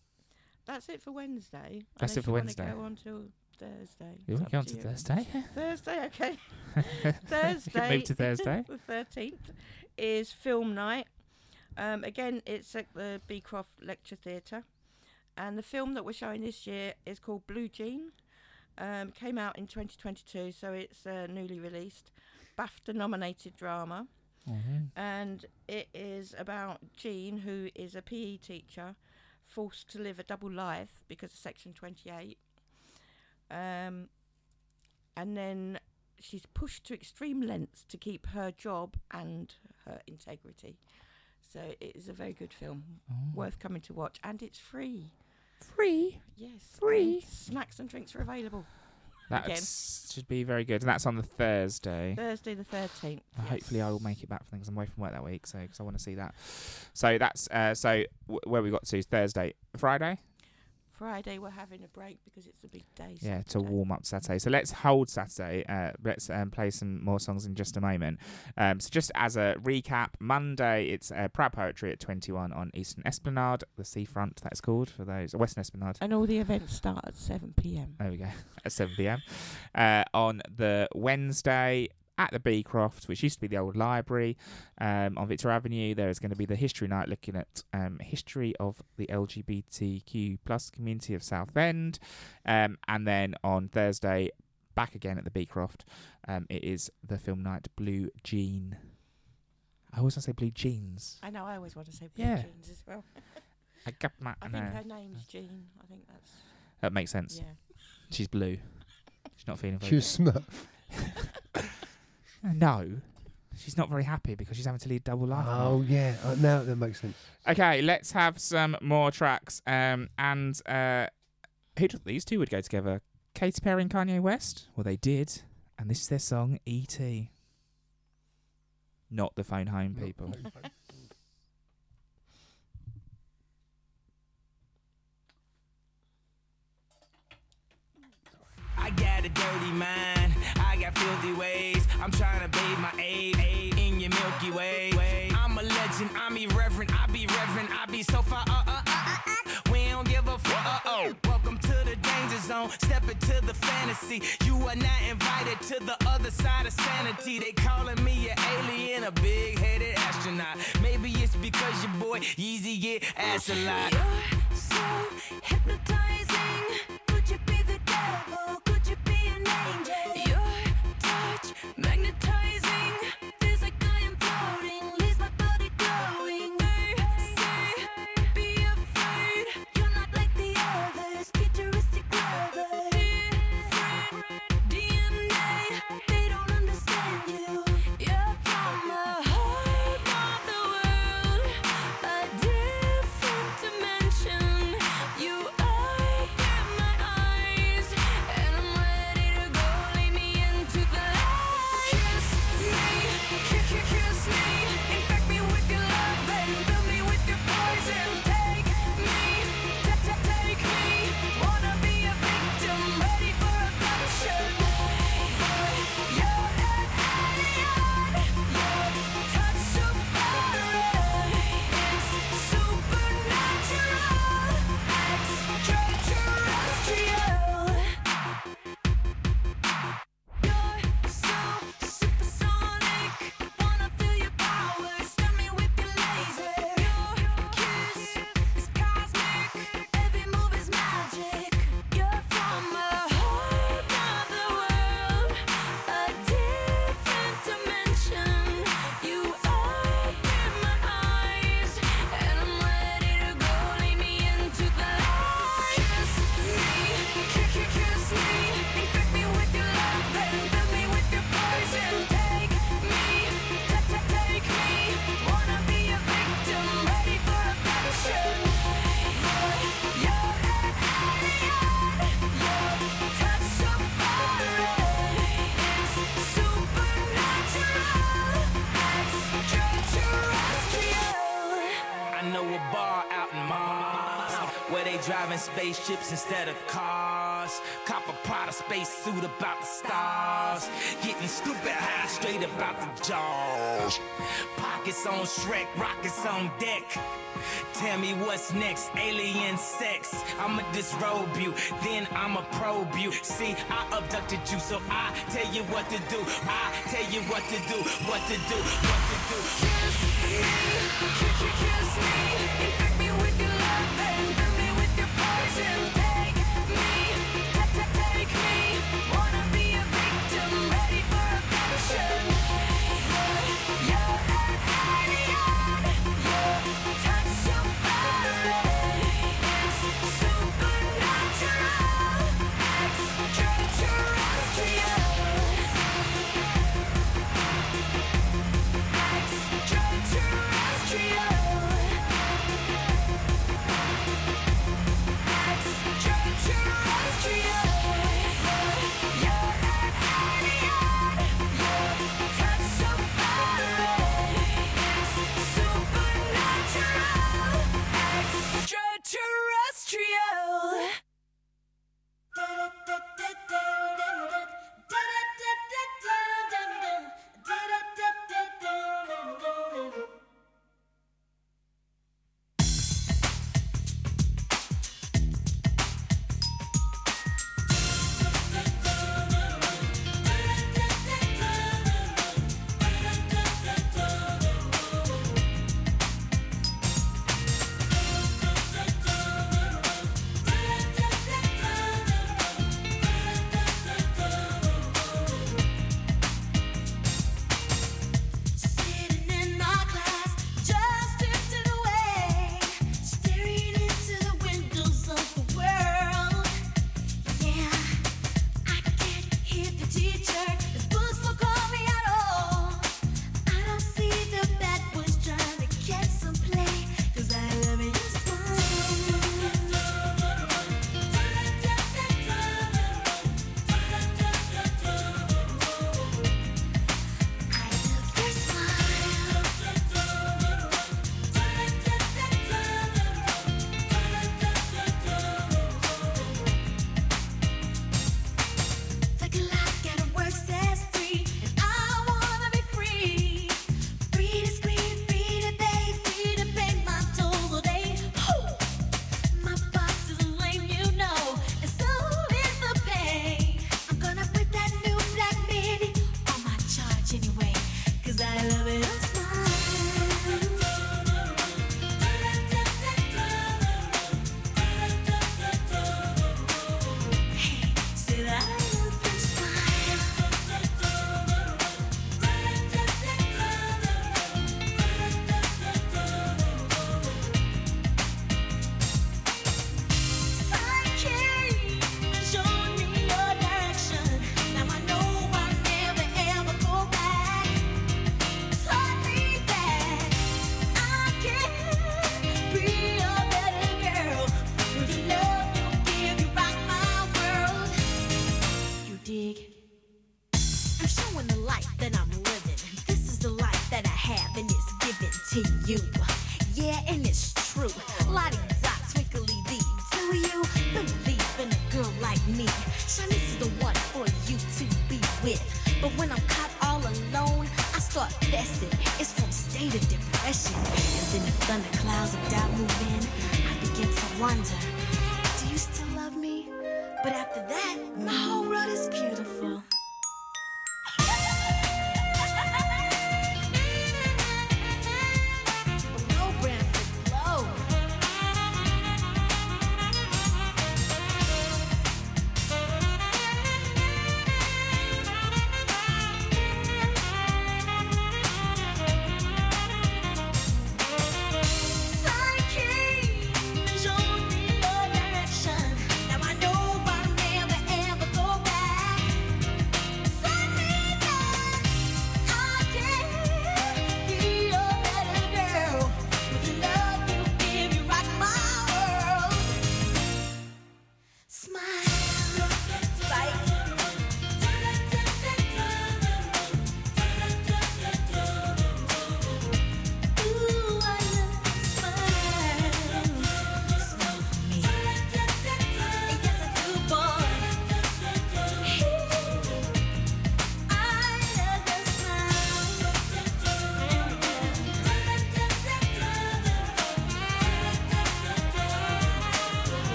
That's it for Wednesday. That's unless it for you Wednesday. Go on till Thursday. You want to go up on to you. Thursday? Thursday, okay. You Thursday. can move to Thursday. the thirteenth is film night. Um, again, it's at the Beecroft Lecture Theatre, and the film that we're showing this year is called Blue Jean. Um, came out in 2022, so it's uh, newly released, BAFTA-nominated drama, Mhm. and it is about Jean, who is a PE teacher, forced to live a double life because of Section 28. Um, and then she's pushed to extreme lengths to keep her job and her integrity. So it is a very good film, Oh. worth coming to watch, and it's free. Free. Yes, Free. and snacks and drinks are available. That Again. should be very good. And that's on the Thursday. Thursday the thirteenth. Uh, Hopefully, I will make it back for things. I'm away from work that week, so because I want to see that. So that's uh, so w- where we got to is Thursday, Friday. Friday we're having a break because it's a big day. Yeah, to warm up Saturday. So let's hold Saturday. Uh, let's um, play some more songs in just a moment. Um, so just as a recap, Monday it's uh, Proud Poetry at 21 on Eastern Esplanade, the seafront. That's called for those Western Esplanade. And all the events start at seven pm. There we go. At 7 p.m. Uh, on the Wednesday, at the Beecroft, which used to be the old library um, on Victor Avenue. There is going to be the history night looking at um, history of the LGBTQ plus community of Southend. Um, and then on Thursday, back again at the Beecroft, um, it is the film night Blue Jean. I always want to say Blue Jeans. I know. I always want to say blue Yeah. jeans as well. I got my, I no. think her name's Jean. I think that's That makes sense. yeah. She's blue. She's not feeling very She was Smurf. No. She's not very happy because she's having to lead double life. now. Oh yeah, uh, now that makes sense. Okay, let's have some more tracks. Um, and uh, who thought these two would go together? Katy Perry and Kanye West? Well, they did. And this is their song, E.T. Not the phone home, people. I got a dirty mind, I got filthy ways. I'm trying to bathe my aid, in your Milky Way. I'm a legend, I'm irreverent, I be reverent, I be so far. Uh, uh, uh, uh, uh. We don't give a fuck. Uh, oh. Welcome to the danger zone, step into the fantasy. You are not invited to the other side of sanity. They calling me an alien, a big headed astronaut. Maybe it's because your boy Yeezy get ass a lot. You're so hypnotizing. Spaceships instead of cars. Cop a Prada space suit about the stars. Getting stupid high straight about the jaws. Pockets on Shrek, rockets on deck. Tell me what's next, alien sex. I'ma disrobe you, then I'ma probe you. See, I abducted you, so I tell you what to do. I tell you what to do, what to do, what to do. Kiss me, kiss, kiss me.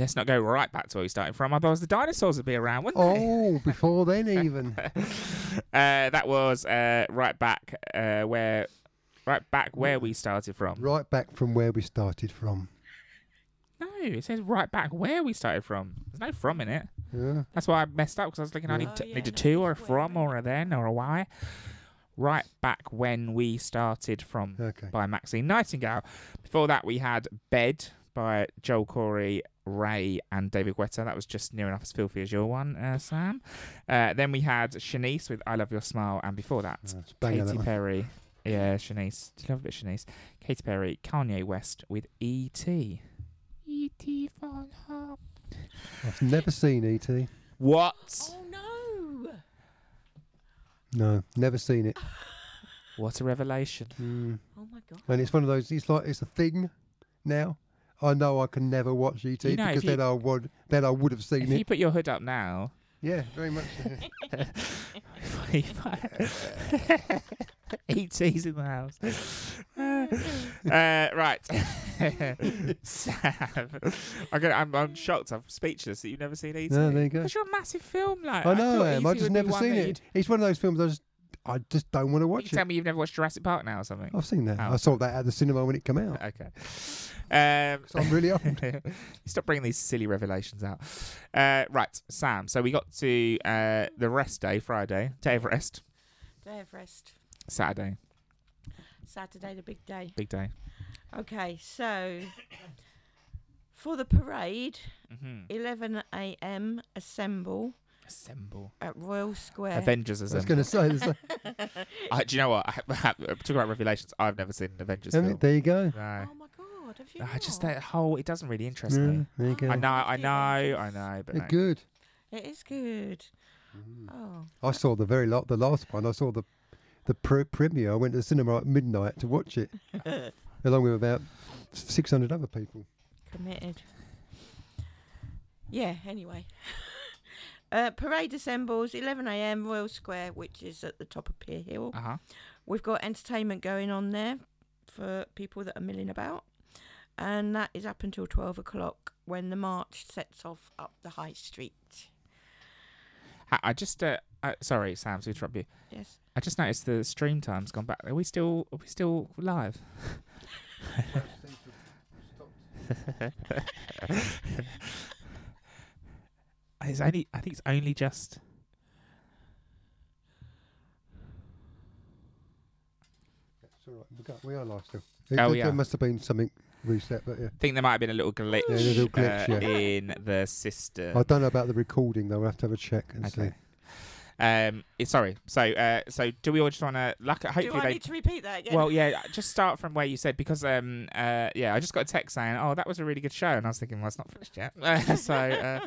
Let's not go right back to where we started from. Otherwise, the dinosaurs would be around, wouldn't they? Oh, before then even. uh, that was uh, right back uh, where, right back where we started from. Right back from where we started from. No, it says right back where we started from. There's no from in it. Yeah. That's why I messed up because I was thinking I Yeah. need, Oh, to, yeah, need a no, two or a from or a then or a why. Right back when we started from Okay. by Maxine Nightingale. Before that, we had Bed by Joel Corry, RAYE, and David Guetta. That was just near enough as filthy as your one, uh, Sam. Uh, then we had Shanice with I Love Your Smile, and before that, it's that Katy one. Perry. Yeah, Shanice. Do you love a bit of Shanice? Katy Perry, Kanye West with E.T. E.T. for love. I've never seen E.T. What? Oh no! No, never seen it. What a revelation. Mm. Oh my god! And it's one of those. It's like it's a thing now. I know I can never watch ET You know, if because you- then I would then I would have seen If it. you put your hood up now, Yeah, very much. ET's in the house. uh, right. Sam. I'm, gonna, I'm, I'm shocked. I'm speechless that you've never seen ET. No, there you go. It's your massive film. Like, I know, I am. I just never seen it. It's one of those films I just I just don't want to You watch can tell me you've never watched Jurassic Park now or something. I've seen that. Oh. I saw that at the cinema when it came out. Okay. Um, So I'm really old. Stop bringing these silly revelations out. Uh, right, Sam. So we got to uh, the rest day, Friday, day of rest, Day of rest. Saturday, Saturday, the big day. big day. Okay, so for the parade, Mm-hmm. 11 a.m. assemble Assemble. at Royal Square. Avengers I was assemble. going to say, there's a- Uh, do you know what? I, talking about revelations, I've never seen an Avengers film. there you go. No. Oh my god, have you? I just not? that whole it doesn't really interest Yeah, me. there you go. I know, I know, I know, but They're no. good. It is good. Mm. Oh, I saw the very lot, the last one. I saw the the pre- premiere. I went to the cinema at midnight to watch it, along with about 600 other people. committed. Yeah, anyway. Uh, parade assembles 11 a.m. Royal Square, which is at the top of Pier Hill. Uh huh. We've got entertainment going on there for people that are milling about. And that is up until 12 o'clock when the march sets off up the high street. I just, uh, uh, sorry, Sam, to interrupt you. Yes. I just noticed the stream time's gone back. Are we still, are we still live? it's only, I think it's only just. It's all right. We, got, we are live still. Oh, there, yeah. there must have been something reset, but yeah. I think there might have been a little glitch, Yeah, a little glitch, uh, yeah. in the system. I don't know about the recording though. We'll have to have a check and Okay. see. Um, sorry. So, uh, so do we all just want to like? Do Hopefully, I they. need to repeat that again? Well, yeah. Just start from where you said because um uh yeah I just got a text saying oh that was a really good show and I was thinking well it's not finished yet so uh,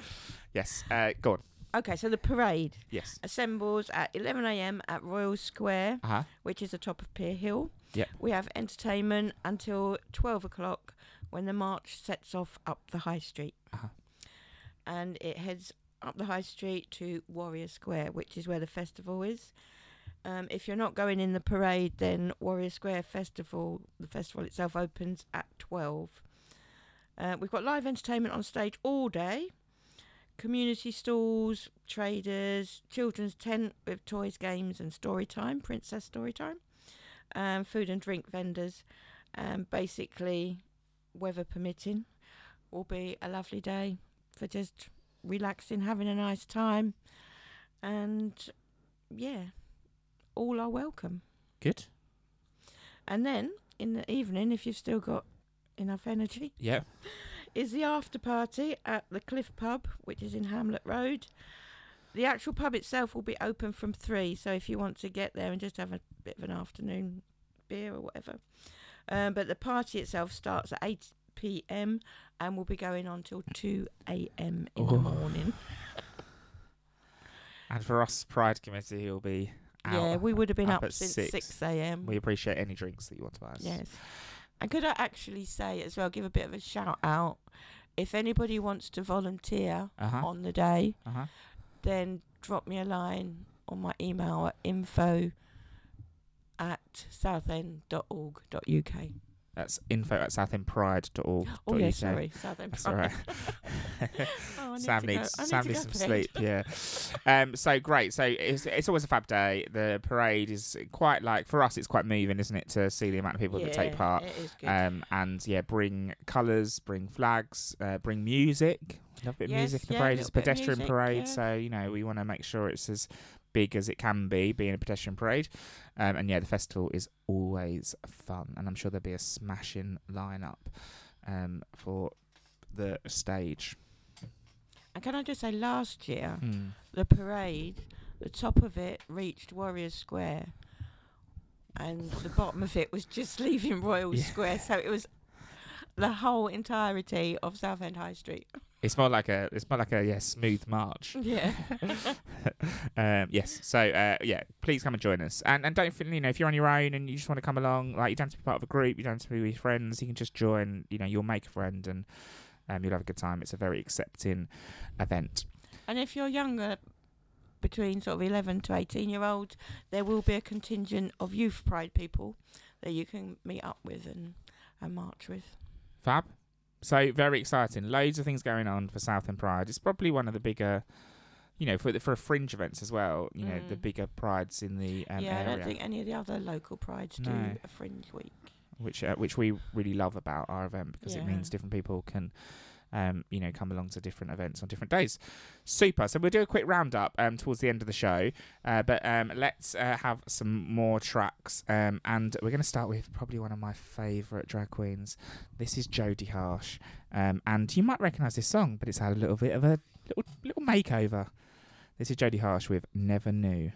yes uh go on okay, so the parade yes assembles at 11 a.m. at Royal Square, uh huh which is the top of Pier Hill. Yep. We have entertainment until 12 o'clock when the march sets off up the high street. Uh-huh. And it heads up the high street to Warrior Square, which is where the festival is. Um, if you're not going in the parade, then Warrior Square Festival, the festival itself opens at 12. Uh, we've got live entertainment on stage all day. Community stalls, traders, children's tent with toys, games, and story time, princess story time um, food and drink vendors. Um, basically, weather permitting, will be a lovely day for just relaxing, having a nice time, and yeah, all are welcome. good And then in the evening, if you've still got enough energy, yeah is the after party at the Cliff Pub, which is in Hamlet Road. The actual pub itself will be open from three, so if you want to get there and just have a bit of an afternoon beer or whatever. Um, but the party itself starts at 8 p.m. and will be going on till 2 a.m. in the Oh. morning. and for us Pride Committee he'll be out Yeah, we would have been up up, at since six. 6 a.m. we appreciate any drinks that you want to buy us Yes. And could I actually say as well, give a bit of a shout out? If anybody wants to volunteer uh huh on the day, uh huh then drop me a line on my email at info at southend.org.uk. That's info at southendpride.org. Oh yeah, sorry, Southend That's all right. Oh, need Sam to needs need Sam needs some sleep. Yeah. Um. So great. So it's it's always a fab day. The parade is quite like for us. It's quite moving, isn't it, to see the amount of people that take Yeah, part. It is good. Um. And yeah, bring colours, bring flags, uh, bring music. Love a bit of Yes, music. in The yeah, parade is a little bit of pedestrian music, parade, yeah. so you know we want to make sure it's as big as it can be, being a pedestrian parade. Um, and yeah, the festival is always fun, and I'm sure there'll be a smashing lineup um, for the stage. and can I just say, last year Hmm. the parade, the top of it reached Warriors Square, and the bottom of it was just leaving Royal Yeah. Square. So it was the whole entirety of Southend High Street. It's more like a it's more like a yeah smooth march. Yeah. um, yes. So uh, yeah, please come and join us. And and don't feel you know if you're on your own and you just want to come along, like you don't have to be part of a group, you don't have to be with friends. You can just join. You know, you'll make a friend and um, you'll have a good time. It's a very accepting event. And if you're younger, between sort of 11 to 18 year old, there will be a contingent of youth pride people that you can meet up with and, and march with. Fab. So very exciting. Loads of things going on for Southend Pride. It's probably one of the bigger. You know, for the, for fringe events as well. You know, the Mm. bigger prides in the um, yeah, I don't think any of the other local prides do a fringe week. which uh, which we really love about our event because it means different people can um, you know come along to different events on different days. Super. So we'll do a quick roundup um, towards the end of the show. Uh, but um, let's uh, have some more tracks um, and we're going to start with probably one of my favourite drag queens. This is Jodie Harsh. Um, and you might recognise this song but it's had a little bit of a little, little makeover. This is Jodie Harsh with Never Knew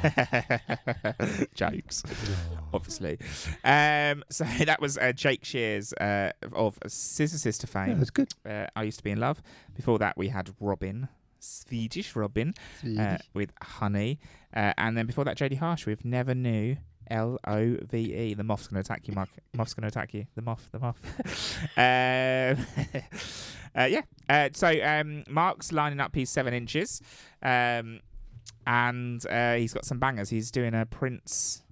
Jokes, obviously. Um, so that was uh, Jake Shears uh, of Scissor Sister yeah, fame. that's good. Uh, I used to be in love. Before that, we had Robyn, Swedish Robyn, uh, with Honey, uh, and then before that, Jody Harsh with Never Knew. L O V E. The moth's going to attack you, Mark. Moth's going to attack you. The moth. The moth. um, uh, yeah. Uh, so um, Mark's lining up his seven inches, um, and uh, he's got some bangers. He's doing a Prince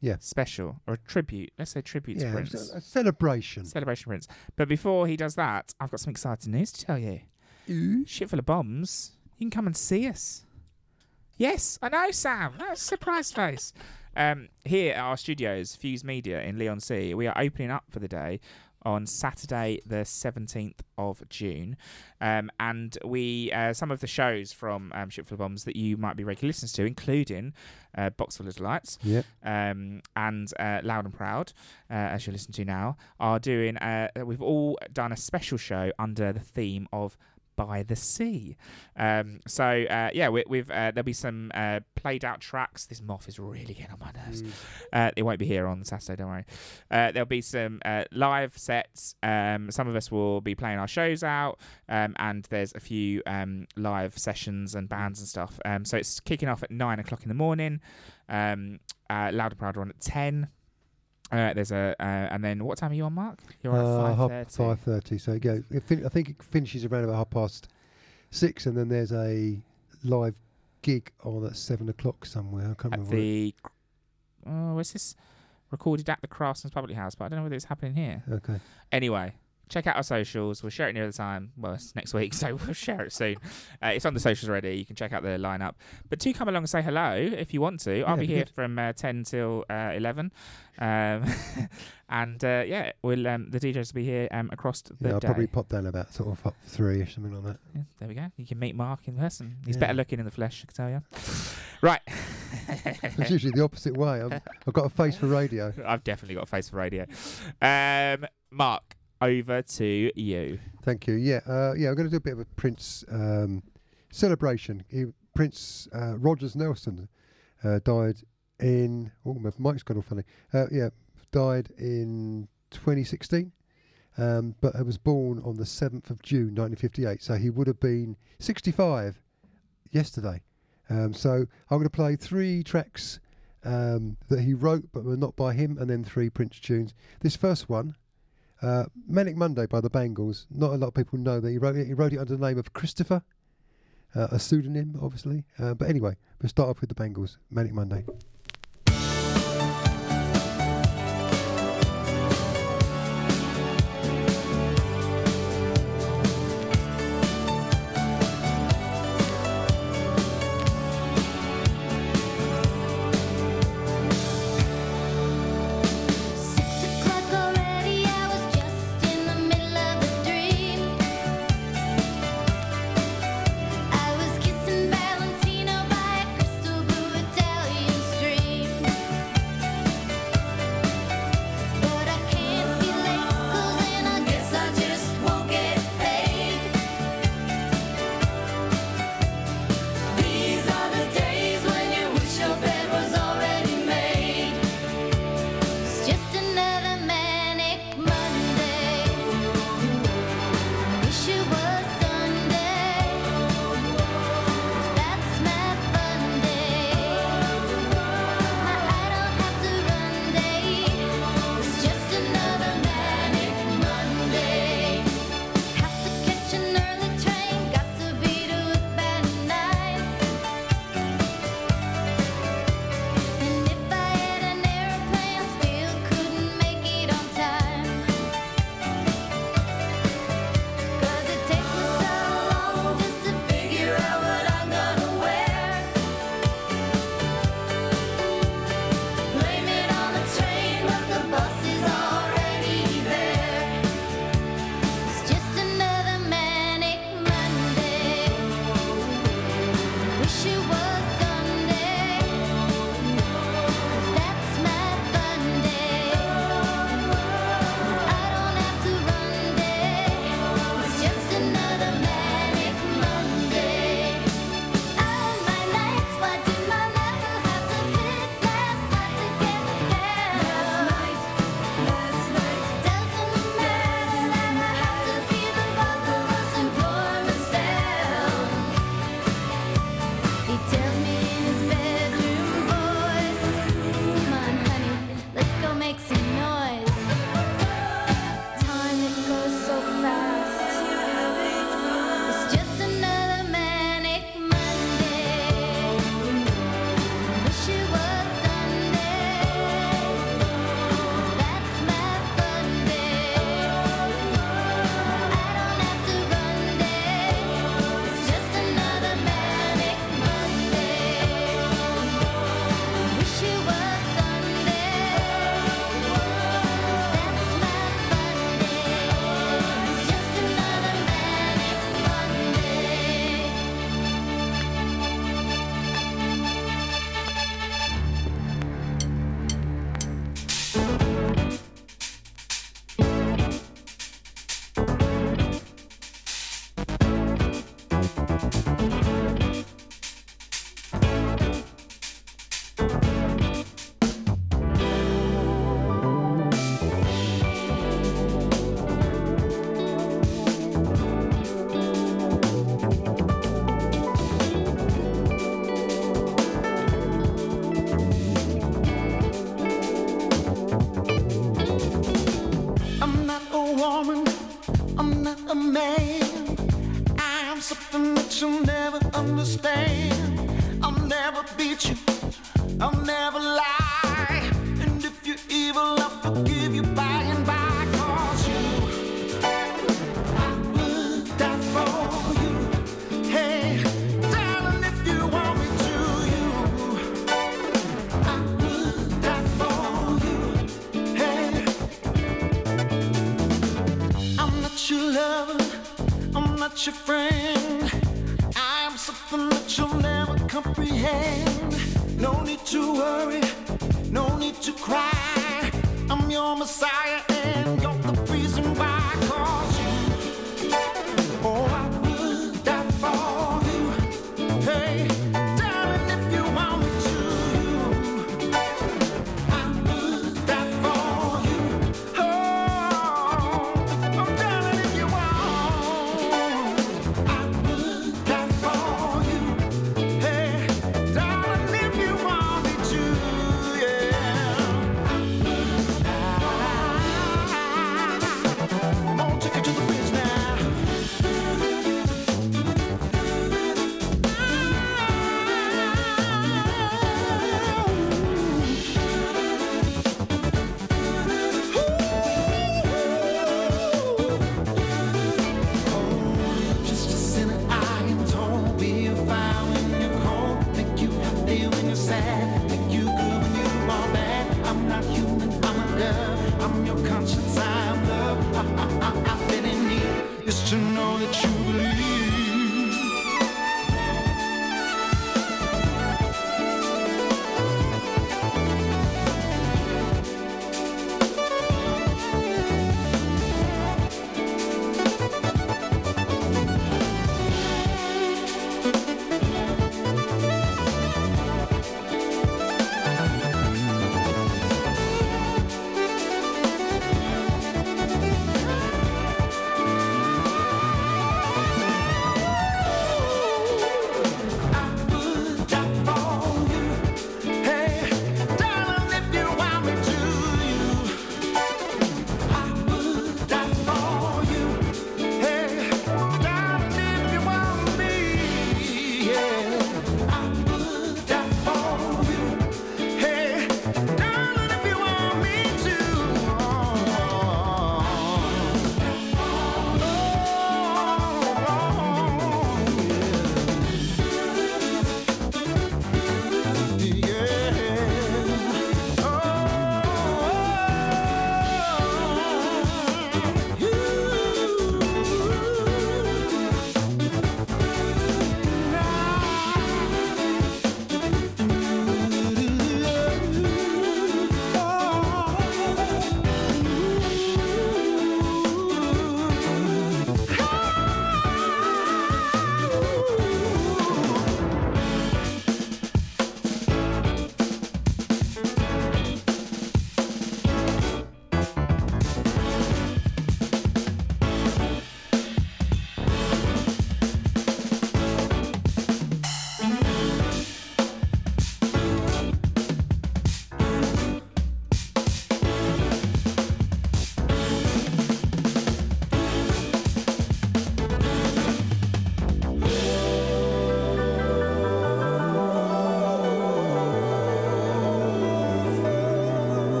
Yeah. special or a tribute. Let's say tribute to Prince. a, celebration. Celebration Prince. But before he does that, I've got some exciting news to tell you. Ship Full of Bombs. You can come and see us. Yes, I know, Sam. That's a surprise face. Um, here at our studios, Fuse Media in Leigh-on-Sea, we are opening up for the day on Saturday, the 17th of June. Um, and we, uh, some of the shows from um, Ship Full of Bombs that you might be regular listeners to, including uh, Box Full of Delights, Yep. um, and uh, Loud and Proud, uh, as you listen to now, are doing. Uh, we've all done a special show under the theme of by the sea. Um, so uh, yeah, we, we've uh, there'll be some uh, played out tracks. This moth is really getting on my nerves. Uh, it won't be here on Saturday, don't worry. Uh, there'll be some uh, live sets. Um, some of us will be playing our shows out, um, and there's a few um, live sessions and bands and stuff. Um, so it's kicking off at nine o'clock in the morning. Um, uh, Loud and Proud are on at ten. Uh, there's a uh, and then what time are you on, Mark? You're on Uh, at five thirty. five thirty. So it fin- I think it finishes around about half past six, and then there's a live gig on at seven o'clock somewhere. I can't At remember. the oh, where's this recorded at the Craftsman's Public House? But I don't know whether it's happening here. Okay. Anyway, check out our socials. We'll share it near the time. Well, it's next week, so we'll share it soon. Uh, it's on the socials already. You can check out the lineup. But do come along and say hello if you want to. I'll Yeah, be here good. from uh, ten till uh, eleven, um, and uh, yeah, we'll um, the DJs will be here um, across the Yeah, I'll day. probably pop down about sort of up three or something like that. Yeah, there we go. You can meet Mark in person. He's better looking in the flesh, I can tell you. Right. It's usually the opposite way. I'm, I've got a face for radio. I've definitely got a face for radio. Um, Mark, over to you. Thank you. Yeah, uh, yeah. I'm going to do a bit of a Prince um, celebration. He, Prince uh, Rogers Nelson uh, died in. Oh, my mic's gone all funny. Uh, yeah, died in 2016, um, but he was born on the 7th of June 1958. So he would have been 65 yesterday. Um, so I'm going to play three tracks um, that he wrote, but were not by him, and then three Prince tunes. This first one. Uh, Manic Monday by the Bangles. Not a lot of people know that he wrote it. He wrote it under the name of Christopher, uh, a pseudonym, obviously. Uh, but anyway, we'll start off with the Bangles. Manic Monday.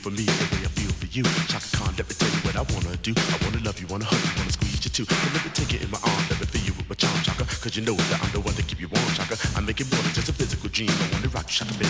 for me the way I feel for you. Chaka Khan, let me tell you what I wanna do. I wanna love you, wanna hug you, wanna squeeze you too. And let me take you in my arms, let me feel you with my charm, Chaka. Cause you know that I'm the one that keep you warm, Chaka. I make it more than just a physical dream. I wanna rock you, Chaka, baby.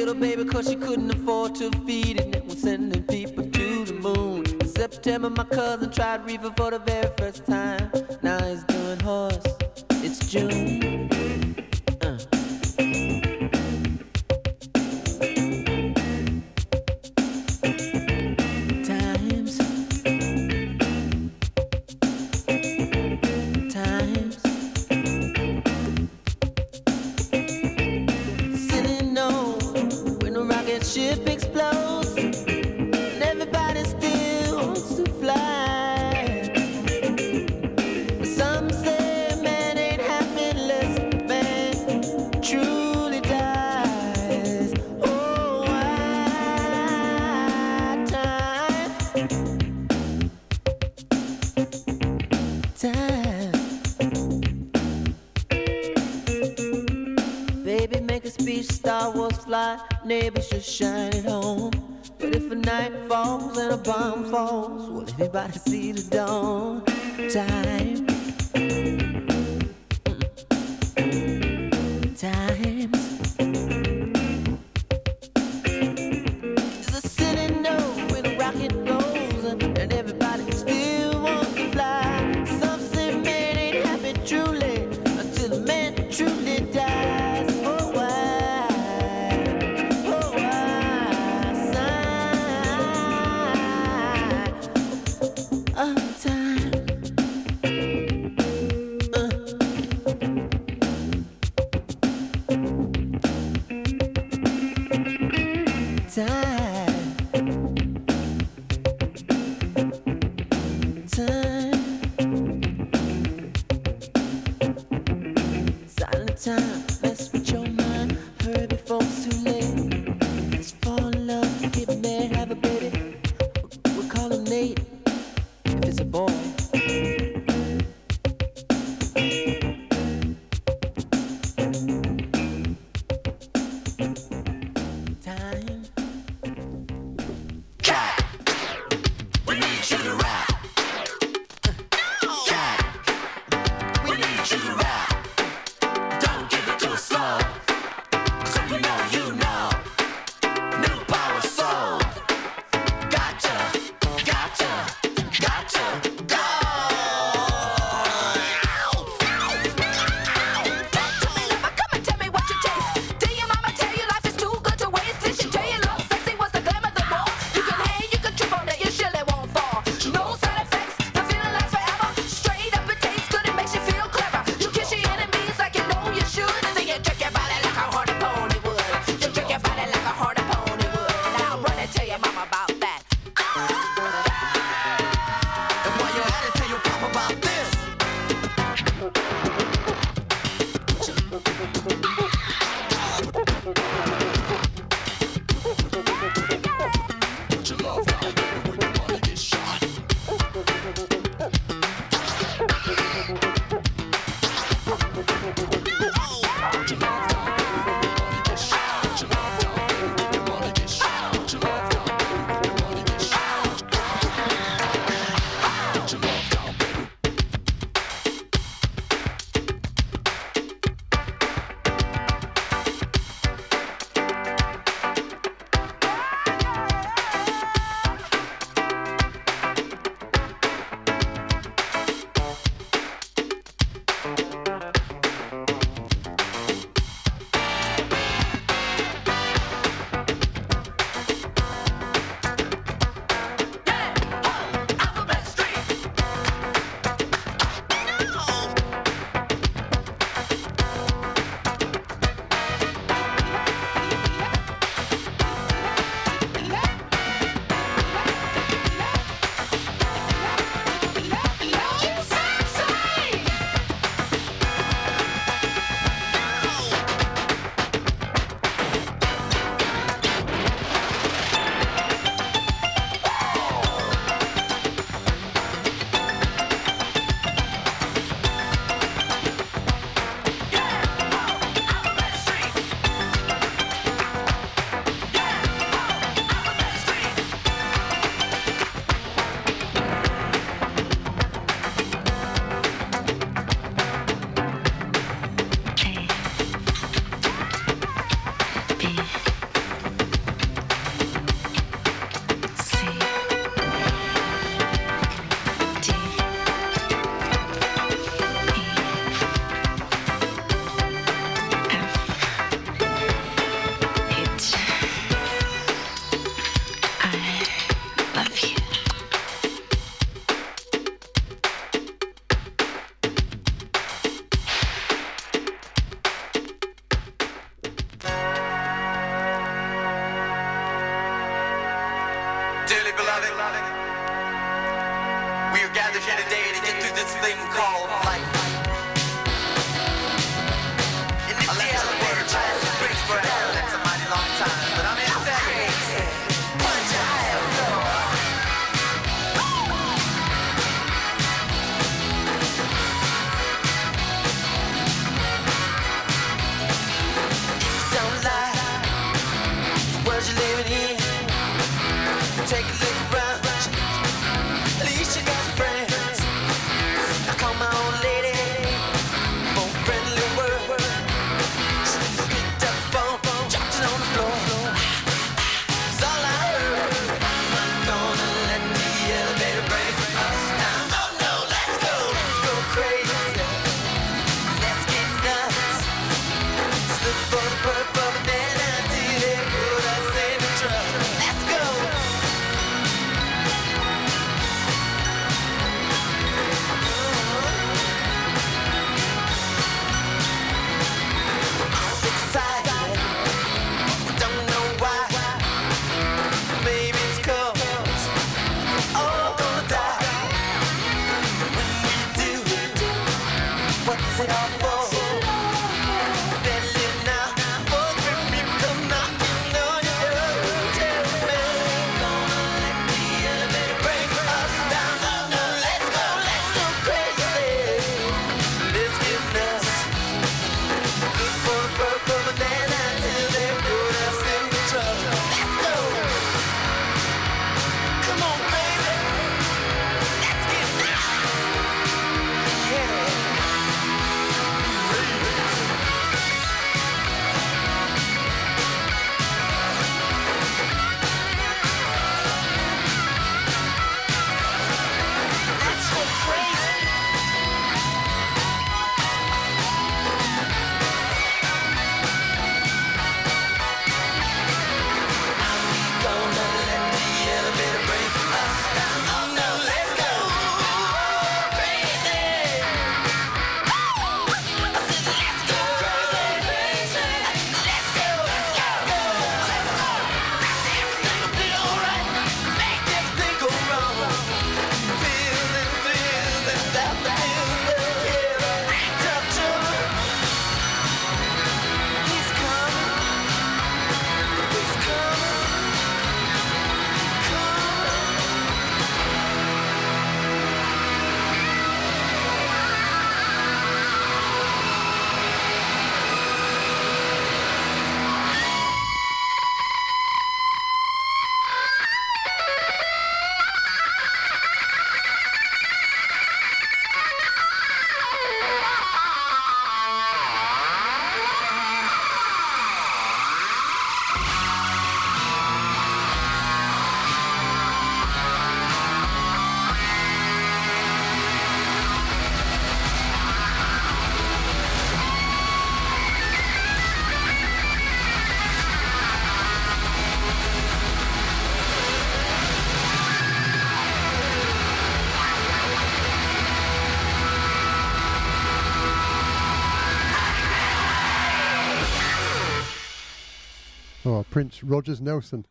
little baby cause she couldn't afford to feed it. And we're sending people to the moon. In September, my cousin tried reefer for the very first time. Now he's doing horse. It's June. Dearly Prince Rogers Nelson.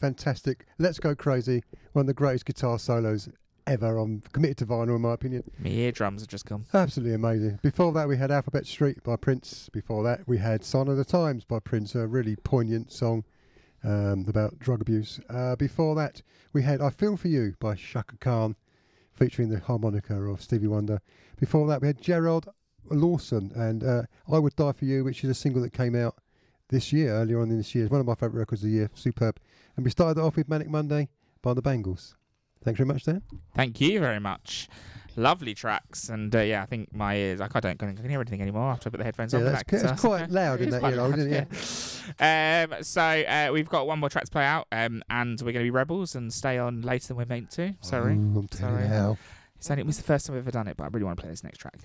Fantastic. Let's Go Crazy. One of the greatest guitar solos ever on Committed to Vinyl, in my opinion. My eardrums have just come. Absolutely amazing. Before that, we had Alphabet Street by Prince. Before that, we had Sign of the Times by Prince, a really poignant song um, about drug abuse. Uh, before that, we had I Feel For You by Chaka Khan, featuring the harmonica of Stevie Wonder. Before that, we had Jarrod Lawson and uh, I Would Die For You, which is a single that came out this year, earlier on in this year. It's one of my favourite records of the year. Superb. And we started off with Manic Monday by the Bangles. Thanks very much, Dan. Thank you very much. Lovely tracks, and uh, yeah, I think my ears. I don't I can hear anything anymore after I put the headphones Yeah, on. that's, that that's quite loud in that earlobe, loud, isn't it? yeah. Um, so uh, we've got one more track to play out, um, and we're going to be rebels and stay on later than we're meant to. Sorry, Ooh, I'm telling Sorry. It's only it was the first time I've ever done it, but I really want to play this next track.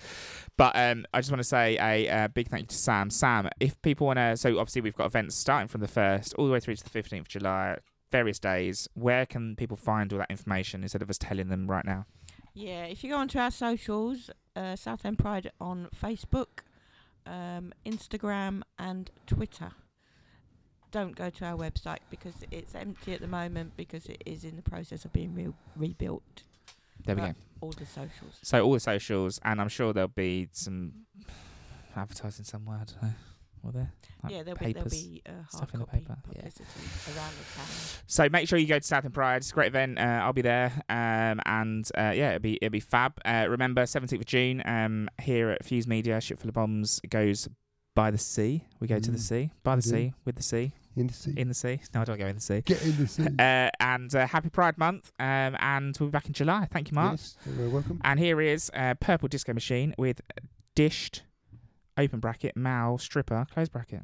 But um, I just want to say a, uh big thank you to Sam. Sam, if people want to, so obviously we've got events starting from the first all the way through to the fifteenth of July, various days. Where can people find all that information instead of us telling them right now? Yeah, if you go onto our socials, uh, Southend Pride on Facebook, um, Instagram, and Twitter. Don't go to our website because it's empty at the moment because it is in the process of being re- rebuilt. There we go. All the socials. So all the socials, and I'm sure there'll be some advertising somewhere. I don't know. Will there? Like yeah, there'll be, there'll papers. be uh, stuff in the paper, yeah. around the town. So make sure you go to Southend Pride. It's a great event. Uh, I'll be there, um, and uh, yeah, it'll be it'll be fab. Uh, remember, 17th of June, um, here at Fuse Media, Ship Full of Bombs goes by the sea. We go to the Mm. sea, by the We do. sea, with the sea, In the sea. in the sea. No, I don't go in the sea. Get in the sea. Uh, and uh, happy Pride Month, um, and we'll be back in July. Thank you, Mark. Yes, you're very welcome. And here is uh, Purple Disco Machine with dished open bracket Male stripper close bracket.